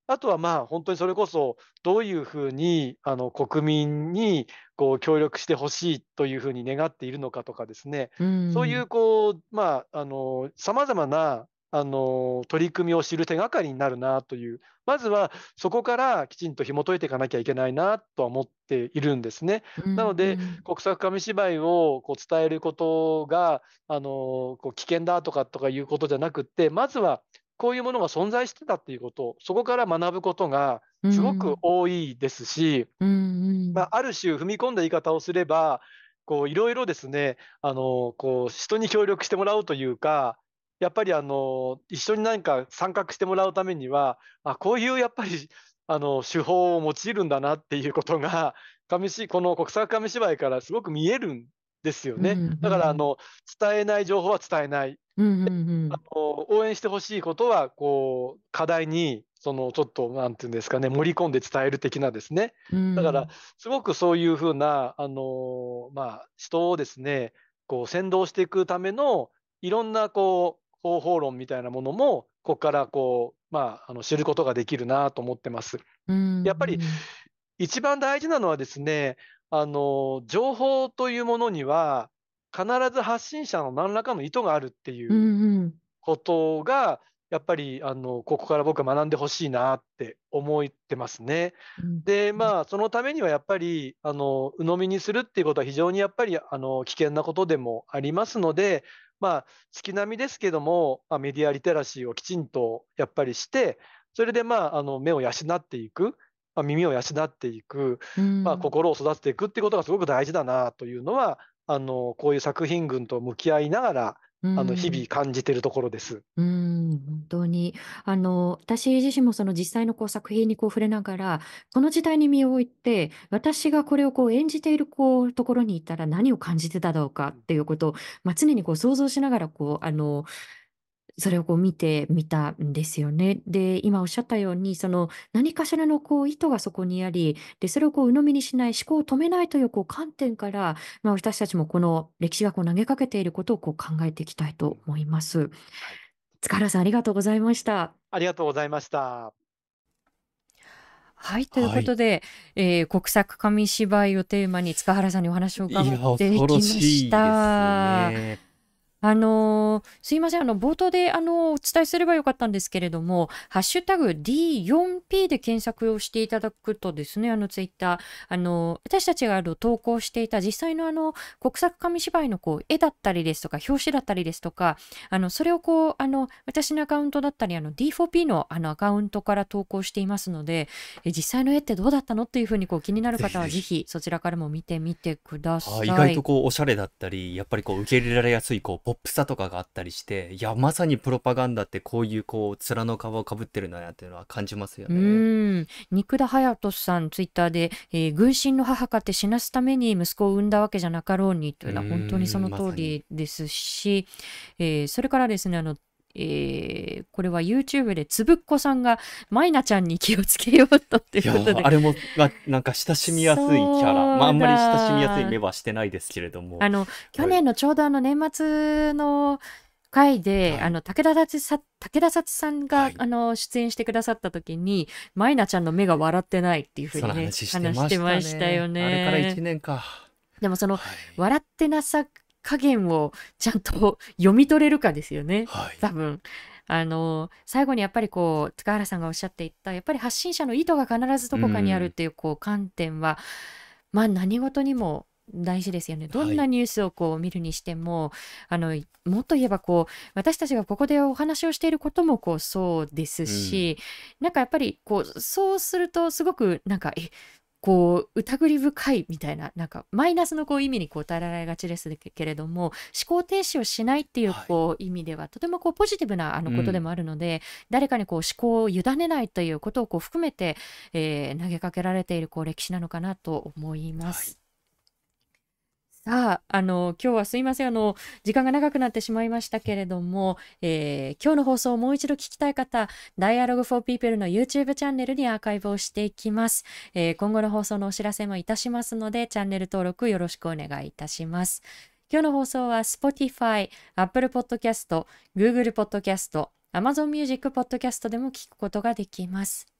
あとはまあ、本当にそれこそ、どういうふうにあの国民にこう協力してほしいというふうに願っているのかとかですね、うーそういうん。こう、まあ、あの、様々なあの、取り組みを知る手がかりになるなという、まずはそこからきちんと紐解いていかなきゃいけないなとは思っているんですね。うん、なので、うん。国策紙芝居をこう伝えることが、あの、こう危険だとかとかいうことじゃなくって、まずはこういうものが存在してたっていうこと、そこから学ぶことがすごくん。多いですし、まあ、ん。ある種踏み込んだ言い方をすれば、こういろいろですね、あの、こう人に協力してもらうというか、やっぱりあの、一緒に何か参画してもらうためには、あ、こういうやっぱりあの、手法を用いるんだなっていうことが、紙しこの国策紙芝居からすごく見えるんですよね。だからあん。の、伝えない情報は伝えない。うん、うんうあん。の、応援してほしいことは、こう、課題に、その、ちょっと、なんていうんですかね、盛り込んで伝える的なですね。うだから、ん。すごくそういう風な、あの、まあ、人をですね、こう、先導していくための、いろんな、こう、方法論みたいなものも、ここからこう、まあ、あの、知ることができるなと思ってます。うん、やっぱり、うん。一番大事なのはですね、あの、情報というものには、必ず発信者の何らかの意図があるってういう。ことが、やっぱり、あの、ここから僕は学んでほしいなって思ってますね。うん、で、うん。まあ、そのためにはやっぱり、あの、鵜呑みにするっていうことは非常にやっぱり、あの、危険なことでもありますので、まあ、月並みですけども、まあ、メディアリテラシーをきちんとやっぱりして、それで、まあ、あの、目を養っていく、まあ、耳を養っていく、うまあ、ん。心を育てていくっていうことがすごく大事だなというのは、あの、こういう作品群と向き合いながら、うあの、日々ん。感じているところです。うーん、本当に。あの、私自身もその実際のこう作品にこう触れながら、この時代に身を置いて、私がこれをこう演じているこうところにいたら何を感じてただろうかうん。っていうことを、まあ、常にこう想像しながらこう、あの、それをこう見てみたんですよね。で、今おっしゃったように、その何かしらのこう意図がそこにあり、で、それをこう鵜呑みにしない、思考を止めないというこう観点から、まあ、私たちもこの歴史学を投げかけていることをこう考えていきたいと思います。塚原さん、ありがとうございました。ありがとうございました。はい、ということで、えー国策紙芝居をテーマに塚原さんにお話を伺ってきました。ね。あの、すいません、あの、冒頭で、あの、お伝えすればよかったんですけれども、ハッシュタグ D4P で検索をしていただくとですね、あの、ツイッター、あの、私たちがあの投稿していた実際のあの、国策紙芝居のこう、絵だったりですとか、表紙だったりですとか、あの、それをこう、あの、私のアカウントだったり、あの、D4P のあの、アカウントから投稿していますので、え実際の絵ってどうだったのっていうふうにこう、気になる方は、ぜひ、そちらからも見てみてください。意外とこう、おしゃれだったり、やっぱりこう、受け入れられやすい、こう、ポップさとかがあったりして、いや、まさにプロパガンダってこういうこう、面の皮をかぶってるんだなっていうのは感じますようね。ん。肉田隼人さん、ツイッターで、えー軍神の母かって死なすために息子を産んだわけじゃなかろうにというのは本当にその通りですし、えーそれからですね、あの、えーこれは YouTube でつぶっこさんがマイナちゃんに気をつけようとっていうことで。あれも、ま、なんか親しみやすいキャラ。まあ、あんまり親しみやすい目はしてないですけれども。あの、去年のちょうどあの年末の回で、はい、あの武田達さ武田達さんが、はい、あの出演してくださった時にマイナちゃんの目が笑ってないっていうふうにね話してましたよね。あれから1年か。でもその、はい、笑ってなさ加減をちゃんと読み取れるかですよね、はい、多分。あの最後にやっぱりこう塚原さんがおっしゃっていったやっぱり発信者の意図が必ずどこかにあるっていうこう観点は、まあ何事にも大事ですよね。どんなニュースをこう見るにしても、はい、あのもっと言えばこう私たちがここでお話をしていることもこうそうですし、うん、なんかやっぱりこうそうするとすごくなんかえこう疑り深いみたいななんかマイナスのこう意味にこう捉えられがちですけれども思考停止をしないっていうこう意味では、とてもこうポジティブなあのことでもあるので、誰かにこう思考を委ねないということをこう含めて、えー、投げかけられているこう歴史なのかなと思います。さあ、あの、今日はすいません。あの、時間が長くなってしまいましたけれども、えー、今日の放送をもう一度聞きたい方、Dialogue for People の YouTube チャンネルにアーカイブをしていきます。えー、今後の放送のお知らせもいたしますので、チャンネル登録よろしくお願いいたします。今日の放送は Spotify、Apple Podcast、Google Podcast、Amazon Music Podcast でも聞くことができます。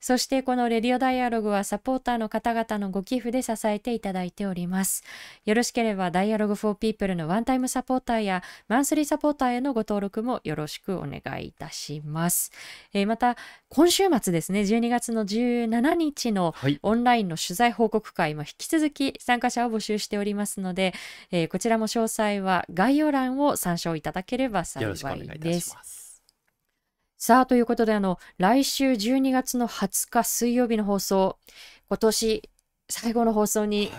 そしてこのレディオダイアログはサポーターの方々のご寄付で支えていただいております。よろしければダイアログフォーピープルのワンタイムサポーターやマンスリーサポーターへのご登録もよろしくお願いいたします。えー、また、今週末ですね、12月の17日のオンラインの取材報告会も引き続き参加者を募集しておりますので、えー、こちらも詳細は概要欄を参照いただければ幸いです。さあ、ということで、あの、来週12月の20日水曜日の放送、今年最後の放送に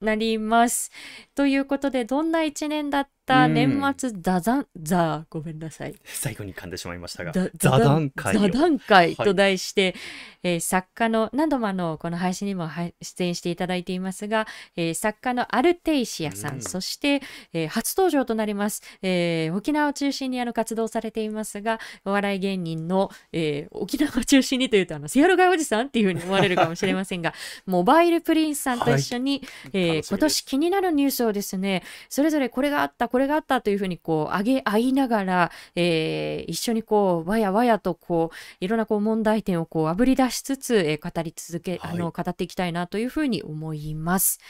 なります。はい、ということで、どんな一年だった？年末座談、座、ごめんなさい。最後に噛んでしまいましたが、座談会。座談会と題して、はい、えー、作家の、何度もあの、この配信にも出演していただいていますが、えー、作家のアルテイシアさん、うん、そして、えー、初登場となります、えー、沖縄を中心にあの活動されていますが、お笑い芸人の、えー、沖縄を中心にというと、あの、セアロガイおじさんっていうふうに思われるかもしれませんが、モバイルプリンスさんと一緒に、はい、えー、今年気になるニュースをですね、それぞれこれがあった、これがあったというふうにこう、上げ合いながら、えー、一緒にこう、わやわやとこう、いろんなこう問題点をこう、あぶり出しつつ、えー、語り続け、あの、語っていきたいなというふうに思います。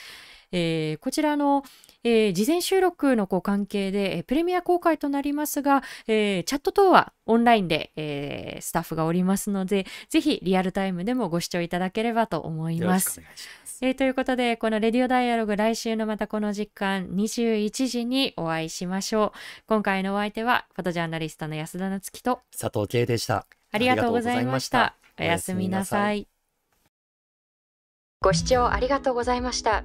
えー、こちらの、えー、事前収録のこう関係で、えー、プレミア公開となりますが、えー、チャット等はオンラインで、えー、スタッフがおりますので、ぜひリアルタイムでもご視聴いただければと思います。えー、ということで、このレディオダイアログ来週のまたこの時間21時にお会いしましょう。今回のお相手は、フォトジャーナリストの安田なつきと佐藤圭でした。ありがとうございました。おやすみなさい。ご視聴ありがとうございました。